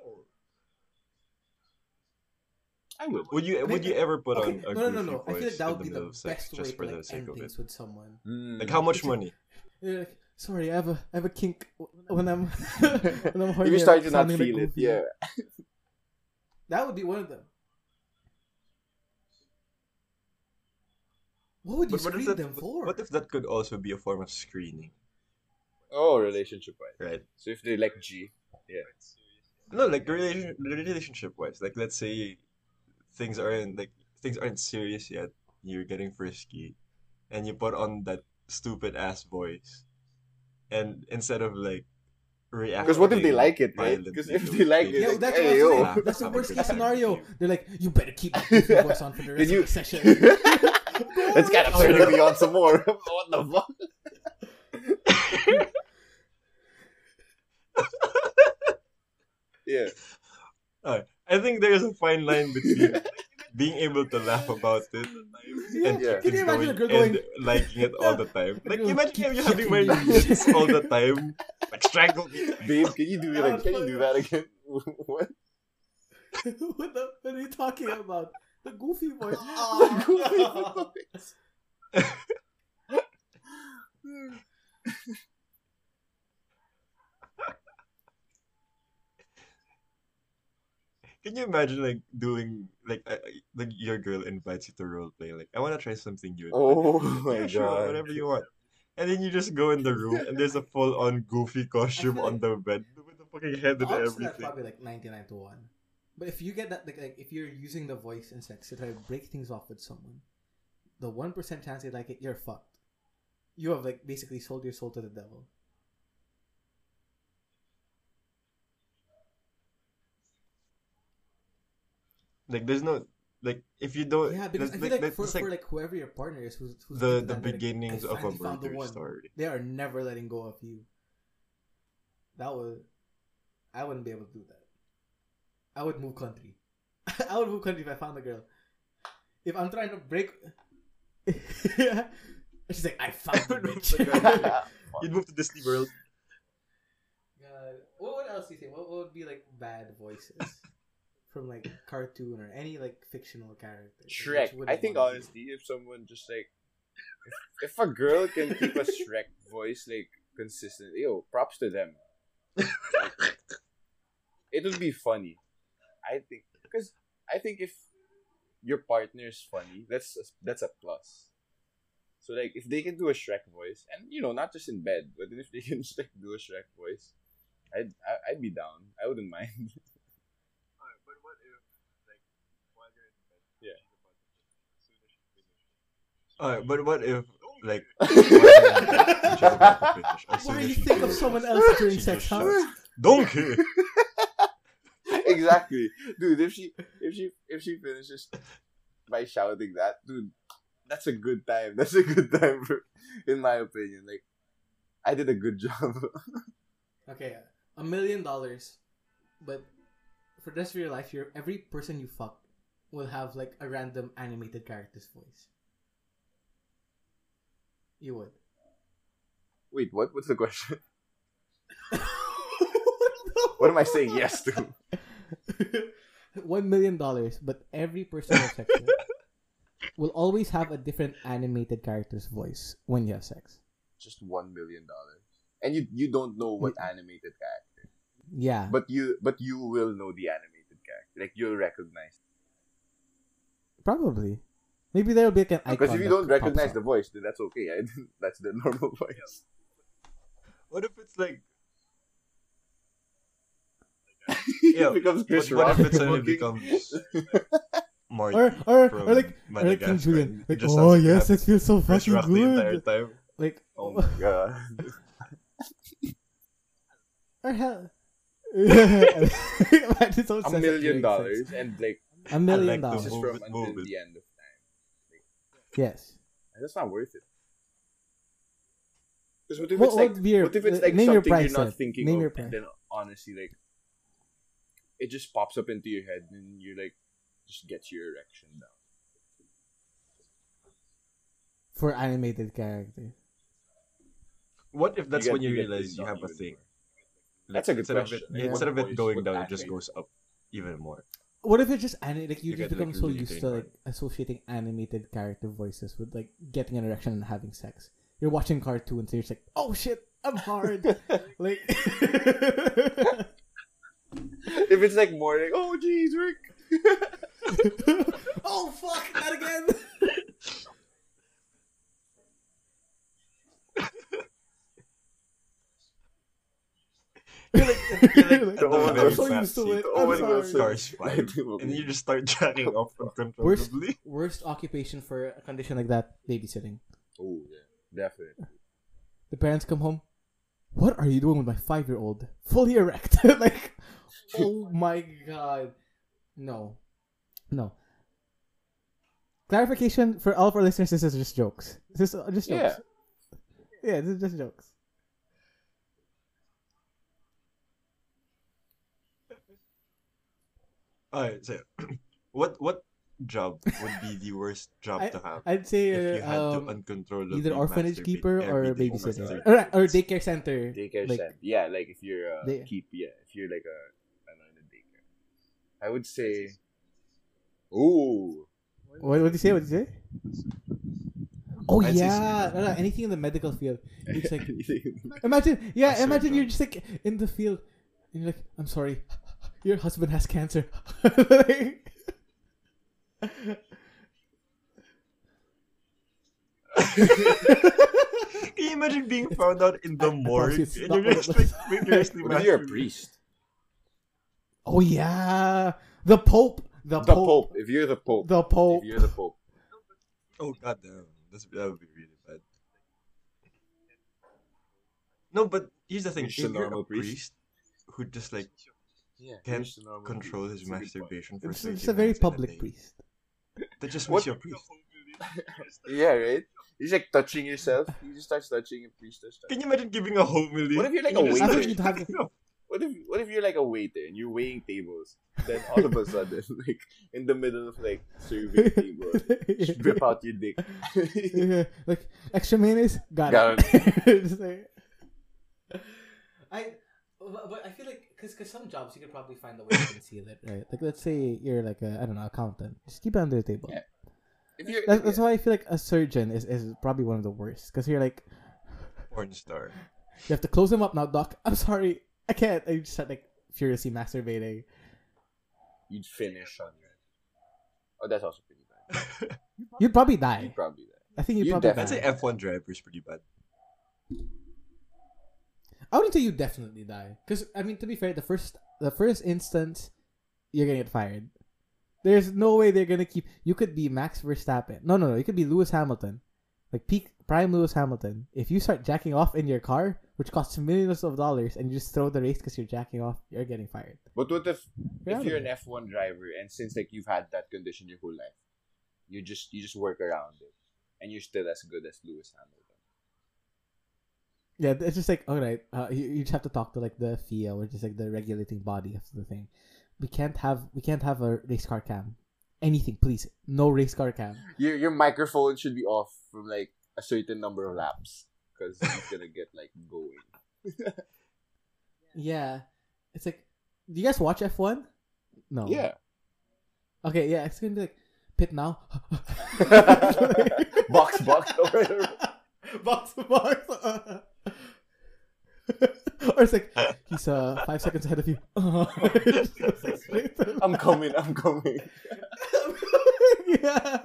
I would. Would you would you ever put Okay, on a no, no, no, goofy no. I feel like that would the be the middle of sex best way just to for like the sake end of it? things with someone. Mm. Like how much It's money? You're like, sorry, I have a, I have a kink when I'm, when I'm horny. if you start to not sounding like feel it, yeah. That would be one of them. What would you But what if screen that them for? what if that could also be a form of screening, Oh, relationship wise. right? So if they're like G, yeah. No, like relation relationship wise. Like let's say things aren't like things aren't serious yet. You're getting frisky, and you put on that stupid ass voice, and instead of like reacting, because what if they like it, right? Because if they'll- like it, Yeah, like, that's hey, yo. saying. That's the worst case scenario. They're like, you better keep that voice on for the rest you- of the session. It's kind of turning me on some more. what the fuck? yeah. Alright, I think there is a fine line between being able to laugh about it and Yeah. Can you imagine going going? and liking it all the time. Like Girl, imagine keep you having my yucking all the time, like strangle me. Babe, can you do it? Like, can you do that again? what? what, the, what are you talking about? The goofy voice. The goofy voice. Hmm. Can you imagine like doing like uh, like your girl invites you to role play? Like I want to try something new. Oh my yeah, sure, god. whatever you want. And then you just go in the room and there's a full on goofy costume on the bed with the fucking head and Honestly, that's everything. probably like 99 to 1. But if you get that, like, like if you're using the voice and sex to try to break things off with someone, the 1% chance they like it, you're fucked. You have, like, basically sold your soul to the devil. Like there's no like if you don't Yeah, because I feel like, that's for, like for like whoever your partner is, who's, who's the the that, like, beginnings of a finally the murder story. They are never letting go of you. That would, I wouldn't be able to do that. I would move country. I would move country if I found a girl. If I'm trying to break, she's like, I found the bitch. You'd move to Disney World. God, what, what else do you think? What, what would be like bad voices from like cartoon or any like fictional character? Shrek. I think honestly, if someone just like, if, if a girl can keep a Shrek voice like consistently, yo, props to them. Like, it would be funny. I think because I think if your partner is funny, that's that's a plus. So like, if they can do a Shrek voice, and you know, not just in bed, but if they can just like do a Shrek voice, I'd I- I'd be down. I wouldn't mind. but what if, like, while you're in bed, Yeah. Alright, but what if, like, while she's finish, Why as you she think of someone else during sex, just huh? shouts, Donkey! exactly, dude. If she if she if she finishes by shouting that, dude, that's a good time. That's a good time, for, in my opinion. Like, I did a good job. Okay, a million dollars, but for the rest of your life, your every person you fuck will have like a random animated character's voice. You would. Wait, what? What's the question? What am I saying yes to? One million dollars, but every person you have sex with will always have a different animated character's voice when you have sex. Just one million dollars, and you you don't know what mm. animated character, Yeah, but you but you will know the animated character. Like you'll recognize. probably. Maybe there'll be like an icon. Because if you don't recognize up. the voice, then that's okay. I, that's the normal voice. What if it's like, yeah, it becomes but Chris what Rock. if it suddenly becomes Marty or or, from or like or like King Julien, like oh yes, it feels so Chris fucking Rock the entire good. time. Like Oh my god. or hell. Imagine someone a says it million dollars sex. and like A million like dollars. this is from it, until move the end of time. Yes. That's not worth it. Because what if What it's like would your- what if it's like name your something price, you're not Seth. thinking Name of your price. and then honestly like it just pops up into your head and you're like just gets your erection down. For animated character. What if that's get- when you, realize you have a thing? more. That's a good instead question. Of it, Yeah. Instead of it going down, it just goes up even more. What if it's just ani- like you, You just get, like, become so really used to trained like associating animated character voices with like getting an erection and having sex. You're watching cartoons, so you're just like, oh shit, I'm hard. like, if it's like more like, oh jeez, Rick. oh fuck, not again. You're like, you're like at the Oh, I'm so used to it. Oh, I'm sorry. Cars five, and you just start jacking off Worst, uncontrollably. worst occupation for a condition like that, babysitting. Oh yeah, definitely. The parents come home. What are you doing with my five year old? Fully erect. like, oh my god. No. No. Clarification for all of our listeners this is just jokes. This is uh, just jokes. Yeah, this is just jokes. Alright, so what what job would be the worst job I, to have I'd say if you had uh, to um, uncontrollably either orphanage keeper or every day for babysitter. Or, or daycare center. Daycare like, center. Yeah, like if you're uh, Day- keep yeah, if you're like a I don't know in a daycare. I would say Oh. What what did you say? What did you say? Oh I'd yeah, sleeper. no, no, anything in the medical field. It's like imagine, yeah, imagine you're just like in the field, and you're like, I'm sorry, your husband has cancer. Like- Can you imagine being found out in the I- I morgue promise and you're one just like vigorously What if you're a priest? oh yeah, the Pope, the, The Pope, Pope. If you're the Pope. the Pope. If you're the Pope. Oh goddamn, That's, that would be really bad. No, but here's the thing: You're just a if you're a normal priest, priest. who just like Yeah, Can't here's the normal control his It's a good point. masturbation for It's, it's a very public day. priest. That just What- makes you a priest. Yeah, right. He's like touching yourself. He just starts touching and priest starts touching. Can you imagine giving a homily? What if you're like And a you just waiter? start have? What if what if you're like a waiter and you're weighing tables? Then all of a sudden, like in the middle of like serving table, just rip out your dick. Yeah, like extra mayonnaise, got, Got it. Just like- I, but but I feel like because because some jobs you could probably find a way to conceal it, right? Like let's say you're like a I don't know accountant, just keep it under the table. Yeah. If you're, That's, that's yeah. why I feel like a surgeon is, is probably one of the worst because you're like Porn star. you have to close him up now, doc. I'm sorry, I can't. And you just start like furiously masturbating. you'd finish on your. Oh, that's also pretty bad. You'd probably die. You'd probably die. I think you'd You'd probably I'd say die. F1 driver is pretty bad. I wouldn't say you definitely die because I mean to be fair, the first the first instance you're gonna get fired. There's no way they're gonna keep. You could be Max Verstappen. No, no, no. You could be Lewis Hamilton, like peak prime Lewis Hamilton. If you start jacking off in your car, which costs millions of dollars, and you just throw the race because you're jacking off, you're getting fired. But what if You're if you're an. F one driver and since like you've had that condition your whole life, you just you just work around it, and you're still as good as Lewis Hamilton. Yeah, it's just like all right. Uh, you, you just have to talk to like the FIA, which is like the regulating body of the thing. We can't have we can't have a race car cam. Anything, please. No race car cam. Your your microphone should be off from like a certain number of laps because it's gonna get like going. Yeah, it's like. Do you guys watch F one? No. Yeah. Okay. Yeah, it's gonna be like pit now. box box. box box. or it's like he's uh five seconds ahead of you. I'm coming. I'm coming. yeah.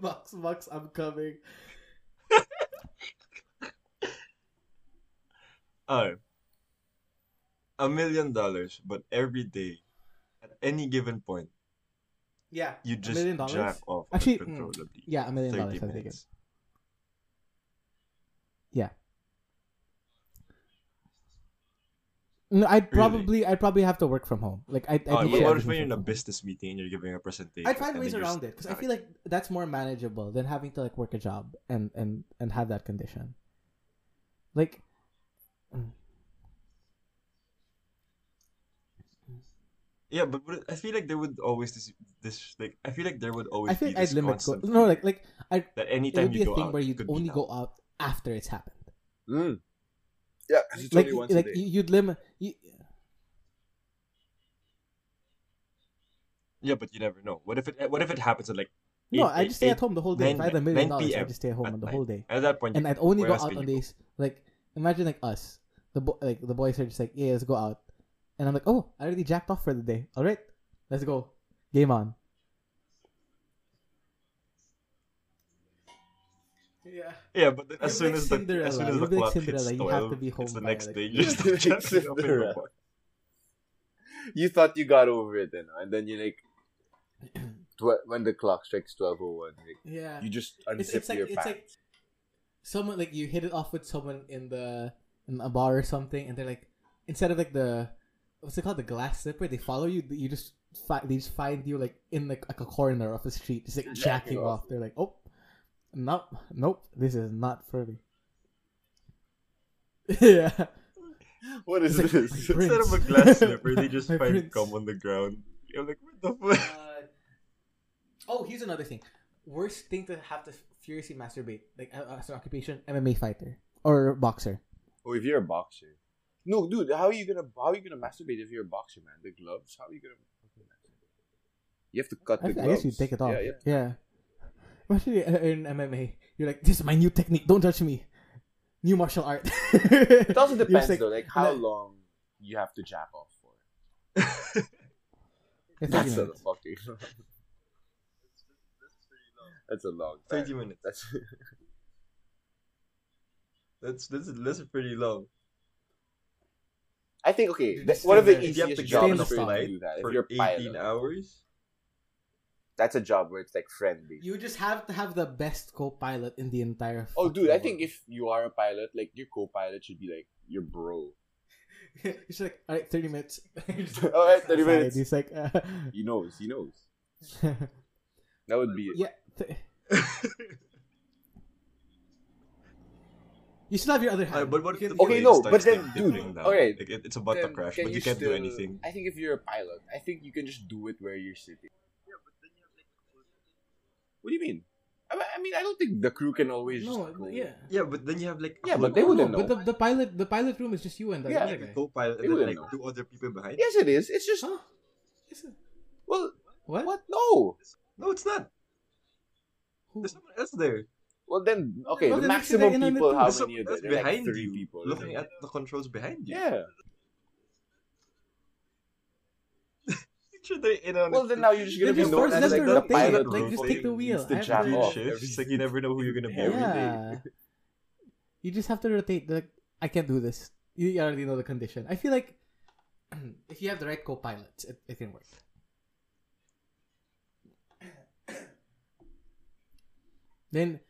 box box. I'm coming. Alright. A million dollars, but every day, at any given point, Yeah. you A just million dollars? jack off Actually, mm. Yeah, a million dollars. I think. minutes. Yeah. No, I'd probably I'd probably have to work from home. Like I. I'd Oh, do what, what if when you're in a business meeting and you're giving a presentation? I'd find ways around it because I feel like that's more manageable than having to like work a job and and and have that condition. Like, mm, Yeah, but, but I feel like there would always this this like I feel like there would always I feel be like I'd limit. Go- no, like like I that it anytime would be you a thing out, where you'd could be only go out after it's happened. Mm. Yeah, 'cause it's like only once like a day. you- you'd limit. You, Yeah, but you never know. What if it what if it happens at like no, I just stay 8, at home the whole day. If I had a 9 million dollars, PM I'd just stay at home at on the night. whole day. At that point, and I'd only go out on you go? days like imagine like us, the bo- like the boys are just like, yeah, let's go out, and I'm like, oh, I already jacked off for the day. All right, let's go, game on. Yeah. Yeah, but then as soon like as the as soon as You're the like clock hits Cinderella. You have to twelve, be home it's the next like- day. You start jacking up in the Cinderella. bar. you thought you got over it, then, and then you like tw- when the clock strikes twelve oh one, like, Yeah. you just unzip it's like your it's pants. like someone like you hit it off with someone in the in a bar or something, and they're like instead of like the what's it called the glass slipper, they follow you. You just fi- they just find you like in like, like a corner of the street, just like You're jacking jacking off. off. They're like, oh, nope, nope, this is not for yeah, what is like- this? Instead of a glass slipper, they just find prince. cum on the ground. You're like, what the fuck? Uh, oh, here's another thing. Worst thing to have to furiously masturbate, like uh, as an occupation, MMA fighter or boxer. oh, if you're a boxer, no, dude, how are you gonna how are you gonna masturbate if you're a boxer, man? The gloves, how are you gonna? You have to cut I, the I gloves. guess you take it off. Yeah, Yeah. yeah. Imagine you- uh, in MMA, you're like, "This is my new technique. Don't judge me. New martial art." It also You're depends like, though, like how and then- long you have to jack off for. It's That's 30 a minutes. fucking. That's a long time. 30 minutes. That's That's that's that's pretty long. I think okay. You're one of the gonna- you have to easiest on jobs the for you to do that. If for you're 18 pilot, hours, that's a job where it's like friendly. You just have to have the best co-pilot in the entire. Oh, dude, I think if you are a pilot, like your co-pilot should be like your bro. He's like, all right, thirty minutes. He's All right, 30 outside. minutes. He's like, uh, He knows. He knows. That would be it. yeah. th- you still have your other Uh, hand. but what if the can- Okay, no, but then, like, dude, dipping down? okay. Like, it, it's about to crash, but you can't do anything. I think if you're a pilot, I think you can just do it where you're sitting. What do you mean? I mean- I mean, I don't think the crew can always just No, go. yeah. Yeah, but then you have like Yeah, but they wouldn't no, But the, the pilot, the pilot room is just you and the Yeah. other like guy. co-pilot They and then like know. two other people behind. Yes, it is. It's just Huh? Is it- well, What? what? No. No, it's not. Who? There's someone else there. Well, then okay. Well, the then maximum they're in on it people, too. how many someone are there? else There are like behind three you, people. looking at the controls behind you. Yeah. Make they're in on Well, then now you're just gonna be just known as like the rotate, pilot like, just who take the needs wheel. to I have off. shifts. It's like you never know who you're gonna be Every with. yeah. You just have to rotate. Like, I can't do this. You already know the condition. I feel like if you have the right co-pilots, it, it can work. Then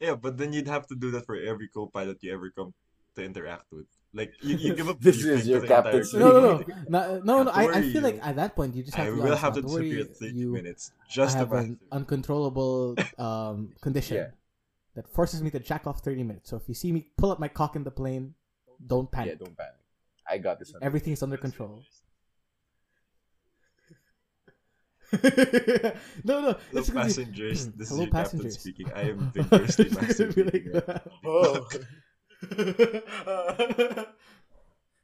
Yeah, but then you'd have to do that for every co-pilot you ever come to interact with. Like you, you give up. This briefing is your captain no, no, no, no, no, no. I, I feel like at that point you just have I to. will have to don't worry, disappear 30 you minutes just to have pass. an uncontrollable um, condition Yeah. that forces me to jack off 30 minutes. So if you see me pull up my cock in the plane, don't panic. Yeah, panic. don't panic. I got this. Under. Everything's under control. no, no. Hello, It's gonna be- passengers. This Hello, is your captain passengers. speaking. I am vigorously It's gonna like masturbating. Oh.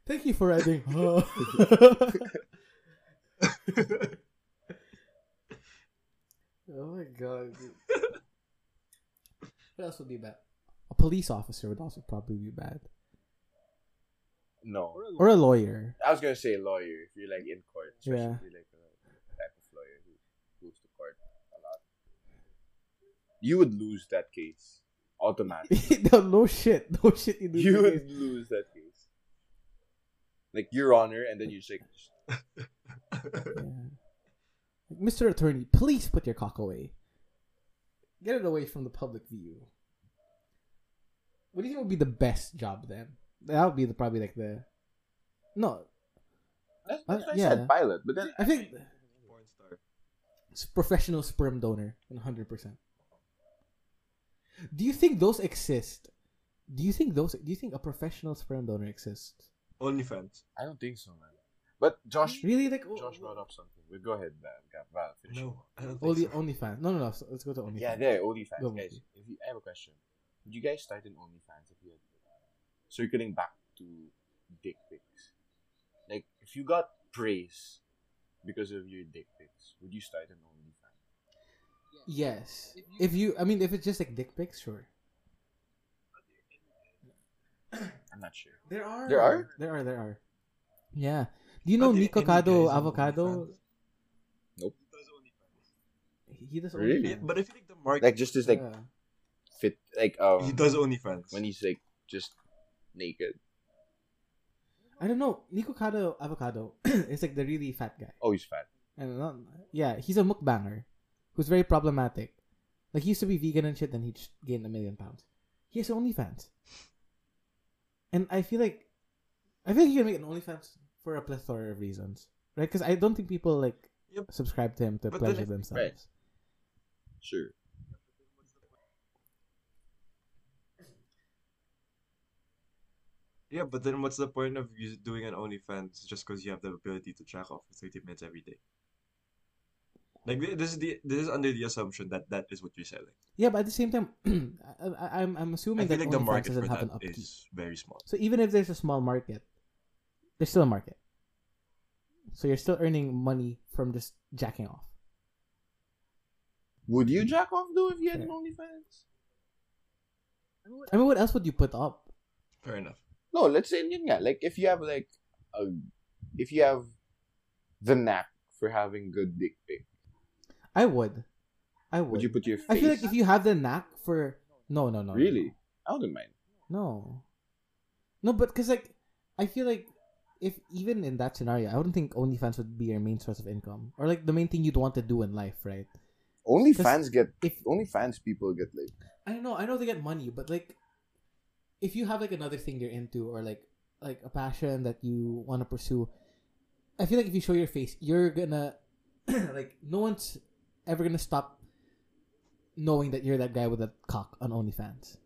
Thank you for riding. oh my god. What else would be bad? A police officer would also probably be bad. No, Or a lawyer. I was gonna say lawyer if you're like in court, especially Yeah. if you're like a type of lawyer who goes to court a lot. You would lose that case automatically. no, no shit. No shit. You, do you this. would lose that case. Like Your Honor, and then you just like, Yeah. Mr. Attorney, please put your cock away. Get it away from the public view. What do you think would be the best job then? That would be the probably like the no. that's, Uh, that's why I yeah. said pilot. But then I think Porn star. it's professional sperm donor, one hundred percent. Do you think those exist? Do you think those? Do you think a professional sperm donor exists? OnlyFans. I don't think so, man. But Josh, mm, Really? Like Josh brought up something. We'll go ahead, Val. Val, Val finish. No, I don't think only so. OnlyFans. No, no, no. so let's go to OnlyFans. Yeah, there, OnlyFans, Go, guys. Monkey. If you, I have a question. Would you guys start an OnlyFans if you had uh, circling back to dick pics? Like, if you got praise because of your dick pics, would you start an OnlyFans? Yes. If you, I mean, if it's just like dick pics, sure. I'm not sure. There are. There are? There are. There are. Yeah. Do you know Are there Nikocado Avocado? OnlyFans? Nope. He does Really? OnlyFans. But I feel like the market. Like, just as like Yeah. fit, like um, he does OnlyFans. when he's like just naked. I don't know. Nikocado Avocado is like the really fat guy. Oh, he's fat. And not, yeah, he's a mukbanger who's very problematic. Like he used to be vegan and shit, then he just gained a million pounds. He has OnlyFans, and I feel like I feel like he can make an OnlyFans for a plethora of reasons, right? Because I don't think people like Yep. subscribe to him to But pleasure themselves. right. Sure. Yeah, but then what's the point of you doing an OnlyFans just because you have the ability to jack off for 30 minutes every day? Like this is the this is under the assumption that that is what you're selling. Yeah, but at the same time, I, I'm I'm assuming feel that like the market doesn't for have an that upkeep. is very small. So even if there's a small market, there's still a market. So you're still earning money from just jacking off. Would you jack off though if you had an Sure. OnlyFans? I mean, what else would you put up? Fair enough. No, let's say yun nga, like if you have like a, if you have the knack for having good dick pic, I would. I would. would you put your face? I feel like if you have the knack for no, no, no, no, really, I wouldn't mind. no, no, but because like I feel like if even in that scenario, I wouldn't think OnlyFans would be your main source of income or like the main thing you'd want to do in life, right? OnlyFans get if- OnlyFans people get like I know, I know they get money, but like if you have like another thing you're into or like like a passion that you want to pursue, I feel like if you show your face, you're gonna like no one's ever gonna stop knowing that you're that guy with a cock on OnlyFans.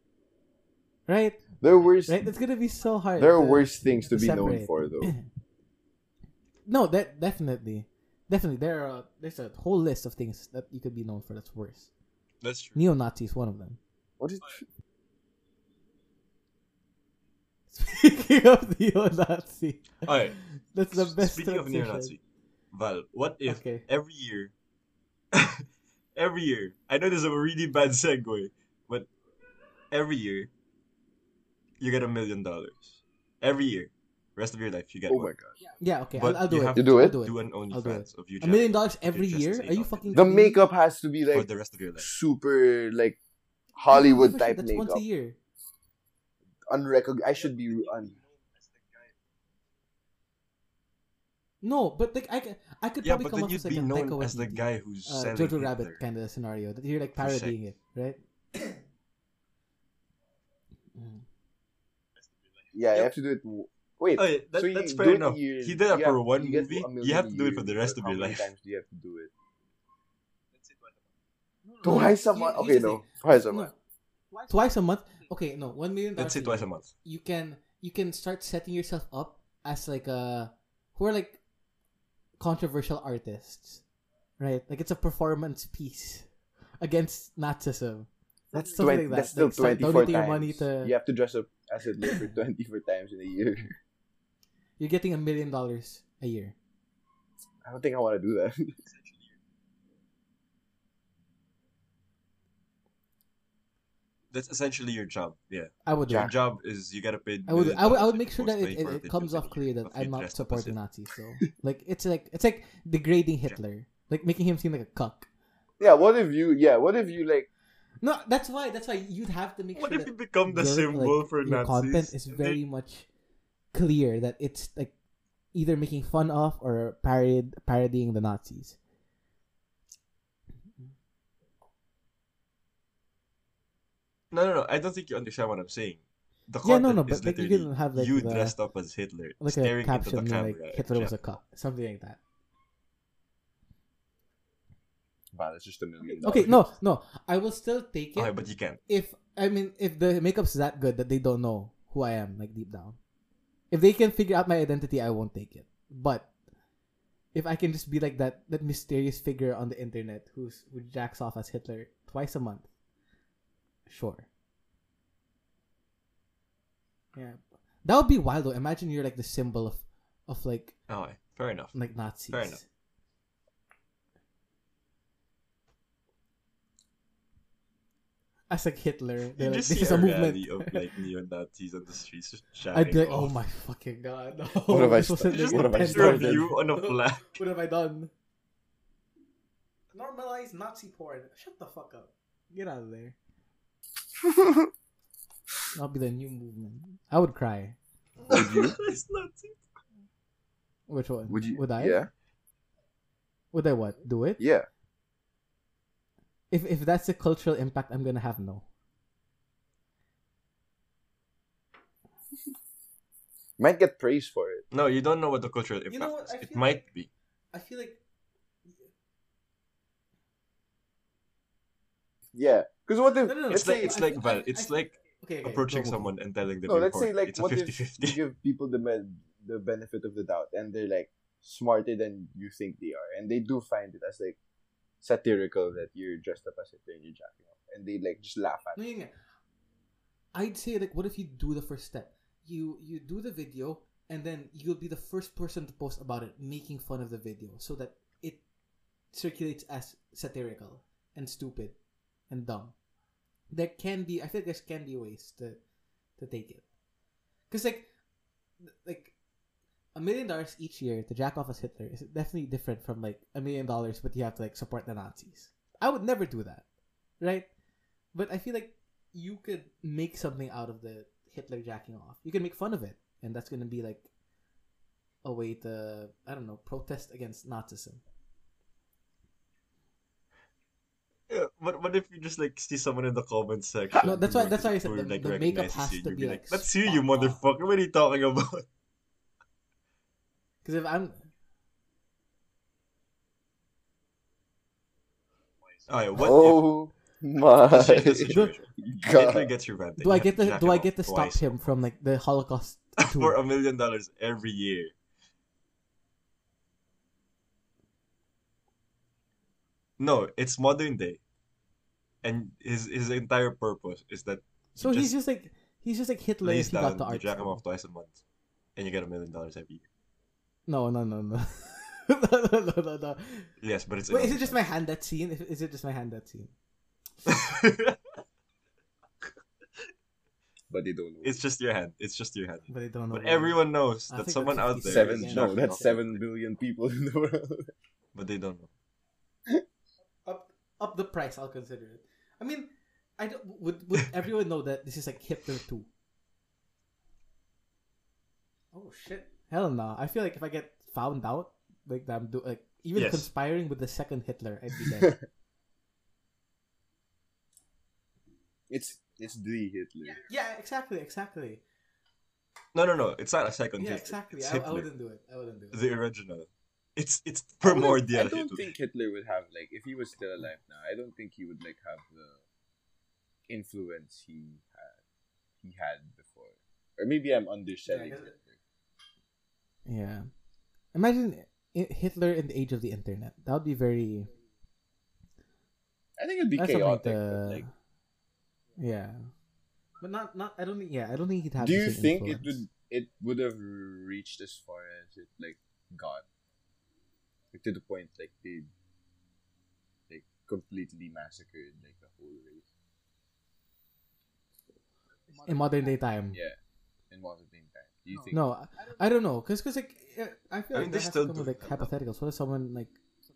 Right? There are worse. Right? That's gonna be so hard. There are to- worse things to be known for, though. no, that definitely, definitely there are there's a whole list of things that you could be known for that's worse. That's true. Neo Nazi is one of them. What is? Speaking of neo Nazi, Alright. that's the best. Speaking of neo-Nazi, Val, what if Okay. every year, every year, I know this is a really bad segue, but every year, you get a million dollars. Every year, rest of your life, you get Oh one. my god. Yeah, okay, I'll, I'll do you it. have You do it? do it. Do an I'll. OnlyFans of you. A million dollars every year? Are you fucking The makeup has to be for like the rest of your life. super like I don't give Hollywood type shit, type That's makeup. once a year. Unrecognized. I should be un. No, but like I, ca- I could Yeah, probably but come up you'd with like be a known Taika as the Waititi, guy who's uh, selling Jojo Rabbit Hitler. kind of scenario that you're like parodying it, right? Yeah, you have to do it. w- Wait. Oh, yeah, that, so that's fair enough. year, he did that for have- one you movie. You have to do it for the rest of how your many life. times do you have to do it? Twice a month. Okay, no. Twice a month. Twice a month. Okay, no, one million. Let's say twice a month. You can you can start setting yourself up as like a who are like controversial artists, right? Like it's a performance piece against Nazism. That's Something 20, like that. That's still Like, start 24 times. money to- You have to dress up as Hitler for 24 times in a year. You're getting a million dollars a year. I don't think I want to do that. That's essentially your job. Yeah. I would do. Your it. job is you gotta pay. I would. I would. I would make sure that it, it, it comes off clear that I'm not dressed up as supporting Hitler. Nazis. So like it's like it's like degrading Hitler, like making him seem like a cuck. yeah, what if you, yeah, what if you like, No, that's why. That's why you'd have to make What sure if that you become the your, symbol like, for your Nazis? content is very they- much clear that it's like either making fun of or parod parodying the Nazis. No, no, no. I don't think you understand what I'm saying. The Yeah, no, no, but like you literally can have like you the, dressed up as Hitler, like a staring into the camera. like Hitler was a Jeff. cuck, something like that. wow, that's just a million Okay, no, no, I will still take it Okay, but you can't. if I mean if the makeup's that good that they don't know who I am like deep down. If they can figure out my identity, I won't take it. But if I can just be like that that mysterious figure on the internet who's who jacks off as Hitler twice a month, sure. Yeah, that would be wild though. Imagine you're like the symbol of of like Oh fair enough. like Nazis. Fair enough. As like Hitler, You they're like, just this see is a a movement. of like neo Nazis on the streets just shouting. I'd be like, oh my fucking god! No, What have I this sta- wasn't Just what have I intent picture of started? you on a flag. What have I done? Normalize Nazi porn. Shut the fuck up. Get out of there. That'll be the new movement. I would cry. Would you? it's Nazi. Which one? Would you? Would I? Yeah, Would I what? Do it? yeah. If if that's the cultural impact, I'm gonna have no. Might get praise for it. No, you don't know what the cultural impact You know what? is. It feel might be. I feel like Yeah, because what if No, no, no. let's It's like say it's like I- Val. I- It's I- like okay, okay approaching someone and telling them no, let's say like it's a what if 50-50. you give people the ben- the benefit of the doubt and they're like smarter than you think they are, and they do find it as like satirical that you're dressed up as Hitler and you're jacking off, and they like just laugh at. No, it. yeah, yeah. I'd say like, what if you do the first step? You you do the video, and then you'll be the first person to post about it, making fun of the video, so that it circulates as satirical and stupid and dumb. There can be, I like there can be ways to to take it, because like like a million dollars each year to jack off as Hitler is definitely different from like a million dollars, but you have to like support the Nazis. I would never do that, right? But I feel like you could make something out of the Hitler jacking off. You can make fun of it, and that's gonna be like a way to I don't know protest against Nazism. Yeah, but what if you just like see someone in the comment section? No, that's why- that's why I rec- said who, the- the makeup recognizes has you, to you'd be, like, "Let's see you motherfucker. What are you talking about? Because if I'm oh, Alright, what oh my if Let's change. Hitler god! gets revanted. do I get have to do I get to stop twice him from like the Holocaust for a million dollars every year? No, it's modern day, and his his entire purpose is that So he's just just like he's just like Hitler lays if he down, got the you art. jack him off twice a month, and you get a million dollars every year. No, no, no, no. no, no, no, no, no. Yes, but it's Wait, is it just my hand that scene? Is- Is it just my hand that scene? But they don't know. it's just your hand. It's just your hand. But they don't know. But why. everyone knows I that someone that's out there. seven. No, jacking that's off seven Hitler, billion people in the world. But they don't know. Up up the price, I'll consider it. I mean, I don't, would would everyone know that this is like Hitler two? Oh shit! Hell no! I feel like if I get found out, like that I'm do like even Yes. conspiring with the second Hitler, I'd be dead. it's it's the Hitler. yeah, exactly, exactly. No, no, no. It's not a second Yeah, Hitler. exactly. It's I, I wouldn't do it. I wouldn't do it. the original. It's it's I wouldn't- I don't think Hitler would have like if he was still alive now. I don't think he would like have the influence he had he had before. Or maybe I'm underselling Yeah, 'cause- Hitler. Yeah. Imagine Hitler in the age of the internet. That would be very. I think it'd be That's chaotic. to- but, like, Yeah. But not not. I don't think. Yeah, I don't think he'd have. do you same think it would it would have reached as far as it like got like to the point like they like completely massacred like the whole race in modern day time? yeah in modern day time do you think No, I- I don't know, cause, cause like I feel I like mean, that they still come with do like that, though. hypotheticals. What if someone like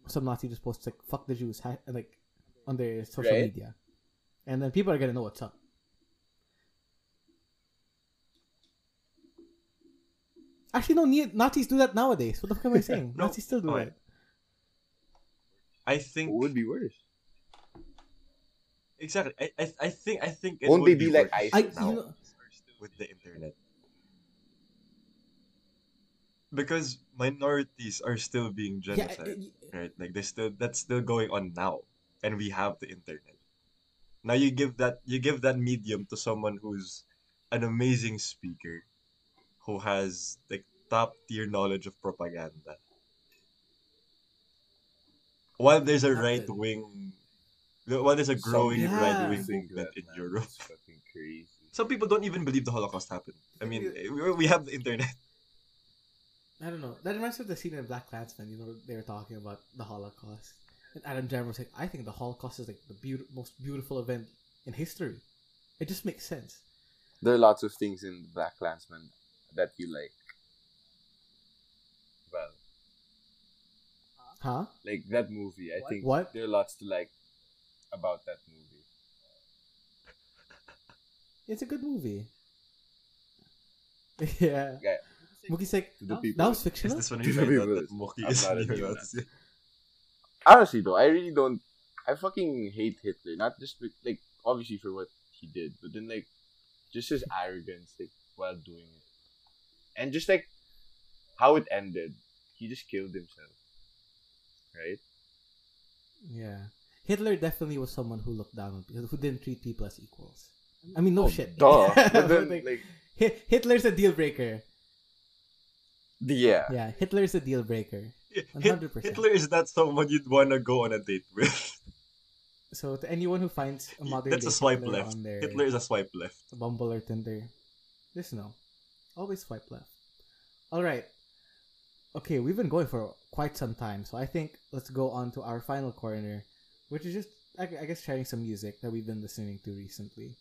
some Nazi just posts like "fuck the Jews" ha- like on their social Right. media, and then people are gonna know what's up. Actually, no. Ne- Nazis do that nowadays. What the fuck am I saying? No, Nazis still do alright. That. I think what would be worse exactly. I, I I think I think it Won't would they be like worse ISIS? I, now you know, with the internet because minorities are still being yeah, genocide, uh, right? Like they still that's still going on now, and we have the internet. Now you give that you give that medium to someone who's an amazing speaker, who has like top tier knowledge of propaganda. While there's a right wing, while there's a growing Yeah. right wing movement in Europe, fucking crazy some people don't even believe the Holocaust happened. I mean, we- we have the internet. I don't know. That reminds me of the scene in BlacKkKlansman. You know, they were talking about the Holocaust, and Adam Driver was like, "I think the Holocaust is like the beaut- most beautiful event in history. It just makes sense." there are lots of things in BlacKkKlansman that you like well Huh? like that movie I think What? there are lots to like about that movie It's a good movie. yeah. Yeah. Mookie's like, To the "Oh, people. that was Is fictional. this when you find out that Mookie is not a neo-Nazi? honestly though I really don't I fucking hate Hitler not just be- like obviously for what he did but then like just his arrogance like while doing it and just like how it ended he just killed himself right Yeah. Hitler definitely was someone who looked down on people, who didn't treat people as equals. I mean, no Oh, shit. duh but But, then like, like Hitler's a deal breaker. yeah Yeah, Hitler's a deal breaker. 100%. Hitler is not someone you'd want to go on a date with. So to anyone who finds a modern That's day a swipe Hitler left. on their Hitler is a swipe left. Bumble or Tinder, just know, always swipe left. All right. Okay, we've been going for quite some time, so I think let's go on to our final corner, which is just I, I guess sharing some music that we've been listening to recently.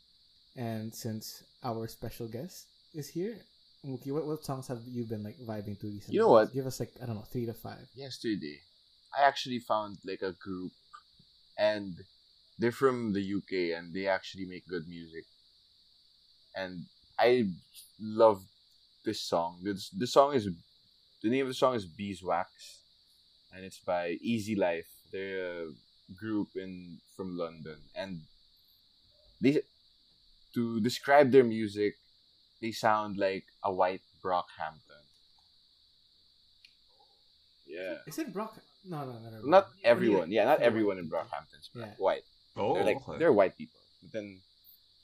And since our special guest is here, Mookie, what, what songs have you been like vibing to recently? You know what? Give us like I don't know, three to five. yesterday I actually found like a group and they're from the UK and they actually make good music. And I love this song. This the song is the name of the song is Beeswax and it's by Easy Life. They're a group in from London, and they to describe their music, they sound like a white Brockhampton. Yeah, Is it Brock? No, no, no, no. no. not everyone. Yeah, not everyone in Brockhampton's Yeah. white. Oh, they're like okay. they're white people, but then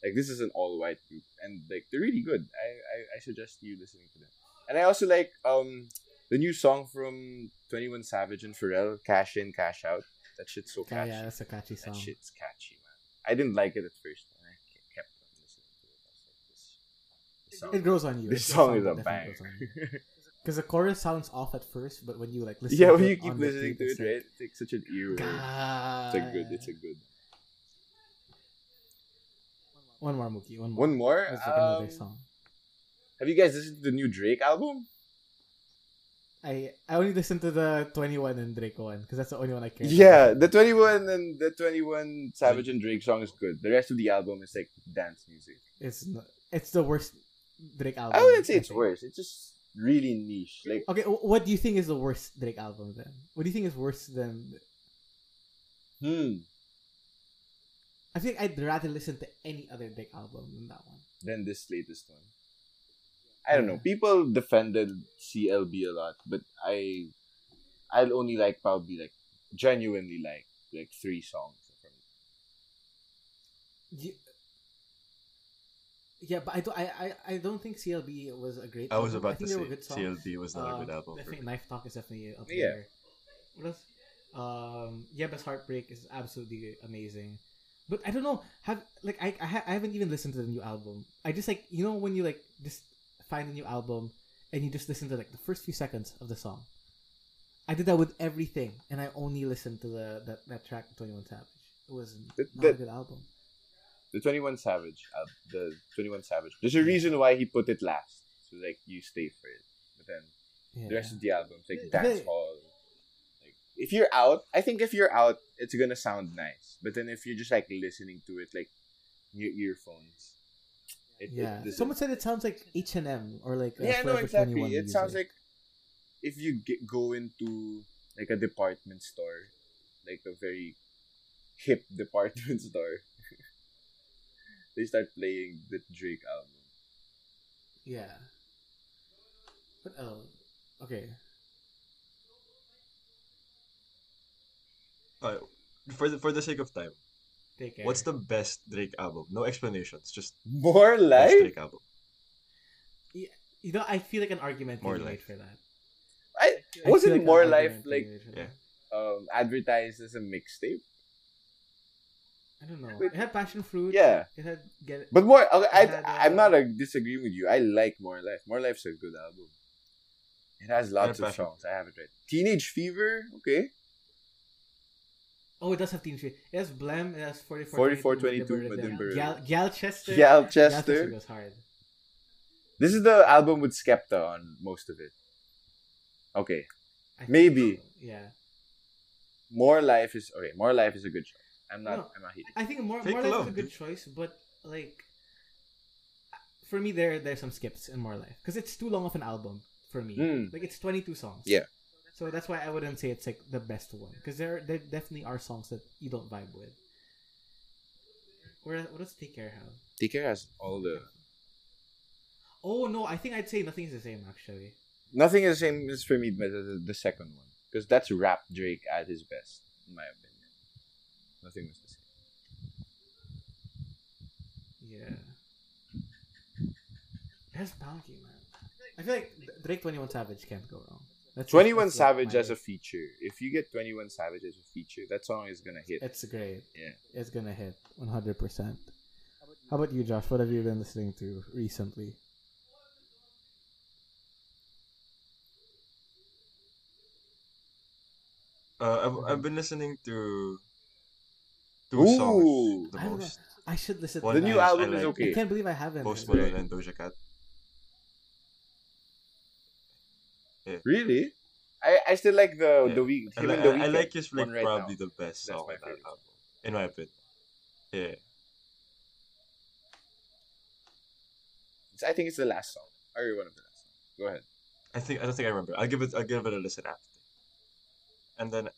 like this is an all white group, and like they're really good. I, I I suggest you listening to them. And I also like um the new song from Twenty One Savage and Pharrell, "Cash In, Cash Out." That shit's so catchy. yeah, that's a catchy song. that song. shit's catchy, man. I didn't like it at first, and I kept on listening to it. I was like, this, this song, It grows on you. this It's song is a bang. grows on you. Because the chorus sounds off at first, but when you like listen, yeah, to when it you keep listening to repeat, it, right? It's like such an earworm. God. It's a good. It's a good. One more, Mookie. One more. One more. Let's look another um, song. Have you guys listened to the new Drake album? I I only listened to the Twenty One and Drake one because that's the only one I care. Yeah, the 21 and the 21 Savage and Drake song is good. The rest of the album is like dance music. it's not, it's the worst Drake album. I wouldn't say it's think. worse. It's just really niche. Like Okay, what do you think is the worst Drake album then? What do you think is worse than? hmm, I think I'd rather listen to any other Drake album than that one. Than this latest one. I don't know. People defended CLB a lot, but I I'll only like probably like genuinely like like three songs from Ye- Yeah, but I don't. I, I, I don't think CLB was a great. I was album. I about to say they good songs. CLB was not a Uh, good album. I think me. Knife Talk is definitely up Yeah. there. What else? Um, Yebba's Heartbreak is absolutely amazing. But I don't know. Have like I I, ha- I haven't even listened to the new album. I just like you know when you like just find a new album and you just listen to like the first few seconds of the song. I did that with everything, and I only listened to the that, that track Twenty One Savage. It was The- not the- a good album. the 21 Savage. Uh, the 21 Savage. There's a reason why he put it last. So like you stay for it. But then Yeah. the rest of the album like dance hall. Like if you're out, I think if you're out, it's gonna sound nice. But then if you're just like listening to it like your earphones, it, yeah. it Someone said it sounds like H and M or like uh, yeah, no, exactly. It sounds like if you get, go into like a department store, like a very hip department store. they start playing the Drake album. Yeah. What else? Okay. Uh, for the for the sake of time, Take care. what's the best Drake album? No explanations, just More best life. Drake album. You know, I feel like an argument More can life. for that. I I wasn't like more life like Yeah. um advertised as a mixtape. I don't know. Wait. It had passion fruit. Yeah. It had get. But more, okay, I, It had, I'm uh, not uh, disagreeing with you. I like More Life. More Life's a good album. It has lots of Passion. songs. I have it right. Teenage Fever, okay. Oh, it does have Teen Street. It has Blem. It has 44, 44, 22, 22, Madiba, Madiba. Gal, Gyalchester. Gyalchester. goes hard. This is the album with Skepta on most of it. Okay. I Maybe. so, Yeah. More Life is okay. More Life is a good choice. I'm not. No. I'm not hating. I think more Fake more life love, is a good dude. choice, but like for me, there there's some skips in more life because it's too long of an album for me. Mm. Like it's 22 songs. Yeah. So that's why I wouldn't say it's like the best one because there there definitely are songs that you don't vibe with. Where what does Take Care have? Take Care has all the. Oh no, I think I'd say nothing is the same actually. Nothing is the same as for me, but the, the second one because that's rap Drake at his best, in my opinion. Nothing was the same. Yeah. That's Bounty, man. I feel like Drake 21 Savage can't go wrong. That's Twenty One that's Savage as a feature. If you get Twenty One Savage as a feature, that song is gonna hit. It's great. Yeah. It's gonna hit 100%. How about you, Josh? What have you been listening to recently? Uh, I've, I've been listening to two Ooh. songs the I don't know. most. I should listen to One The new album I is like- okay. I can't believe I haven't. Post it. Malone and Doja Cat. Really? I, I still like the Yeah. the week. I, Him li- and the I, I like his like one right probably now. the best That's song my on that favorite. album, in my opinion. Yeah. It's- I think it's the last song or one of the last songs. Go ahead. I think I don't think I remember. I'll give it I'll give it a listen after. And then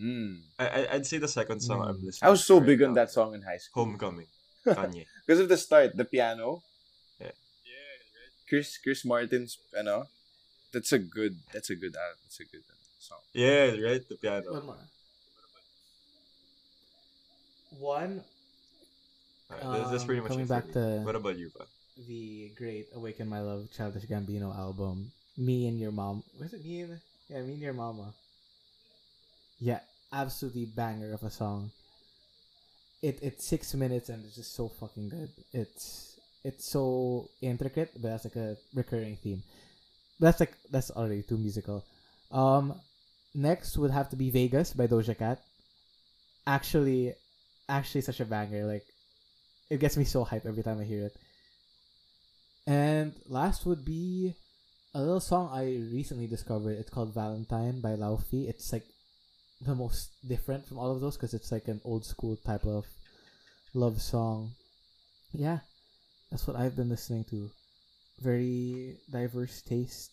Mm. I, I I'd say the second song I'm Mm. listening. I was so to big right on now. that song in high school. Homecoming. Kanye. Because of the start, the piano. Yeah. Chris Chris Martin's ano. That's a good that's a good uh, that's a good uh, song. Yeah, right. The piano. One more. One, Alright, that's, that's um, pretty much coming back to- What about you, pa? the great "Awaken My Love" Childish Gambino album. Me and your mom. Was it me and yeah, me and your mama. Yeah, absolutely banger of a song. It it's six minutes and it's just so fucking good. It's it's so intricate, but that's like a recurring theme. That's like that's already too musical. Um, next would have to be Vegas by Doja Cat. Actually, actually such a banger. Like, it gets me so hyped every time I hear it. And last would be a little song I recently discovered. It's called Valentine by Laufey. It's like the most different from all of those because it's like an old school type of love song. Yeah, that's what I've been listening to. Very diverse taste.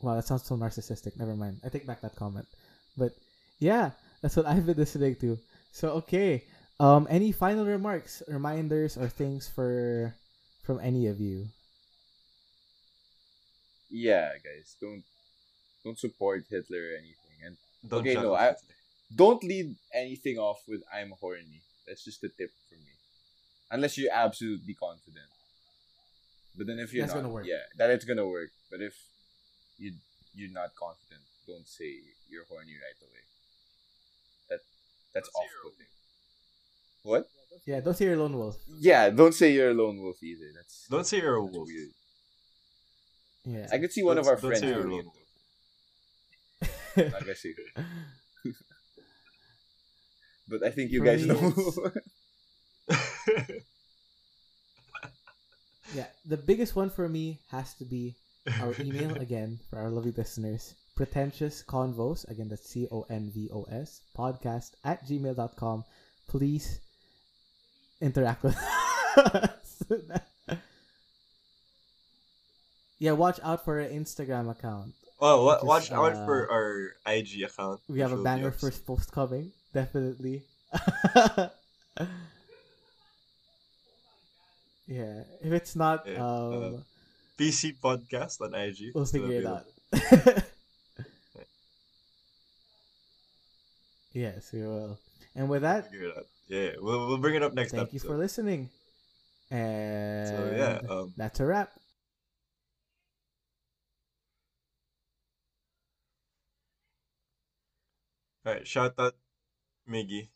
Wow, that sounds so narcissistic. Never mind. I take back that comment. But yeah, that's what I've been listening to. So okay. Um any final remarks, reminders or things for from any of you? Yeah, guys, don't don't support Hitler or anything, and Don't Okay, no, I- don't lead anything off with "I'm horny." That's just a tip from me, unless you're absolutely confident. But then if you're That's not, gonna work. yeah, that it's gonna work. But if you you're not confident, don't say you're horny right away. That that's Don't say you're a off-putting. What? Yeah, don't say you're a lone wolf. Yeah, don't say you're a lone wolf either. That's Don't say you're a wolf. weird. Yeah. I could see one of Don't- our don't friends say you're a doing lone it. Not gonna say. But I think you For guys know. yeah, the biggest one for me has to be our email again for our lovely listeners. Pretentious convos, again, that's C O N V O S, podcast at gmail.com. Please interact with us. yeah, watch out for our Instagram account. oh, Just, watch out uh, for our IG account. We have a banner first post coming, definitely. Yeah, if it's not, Yeah, um, uh, PC podcast on IG. we'll still figure it out. yes, we will. And with that, Figure it out. Yeah, we'll we'll bring it up next time. thank you for listening. And So yeah, um, that's a wrap. all right. Shout out, Miggy.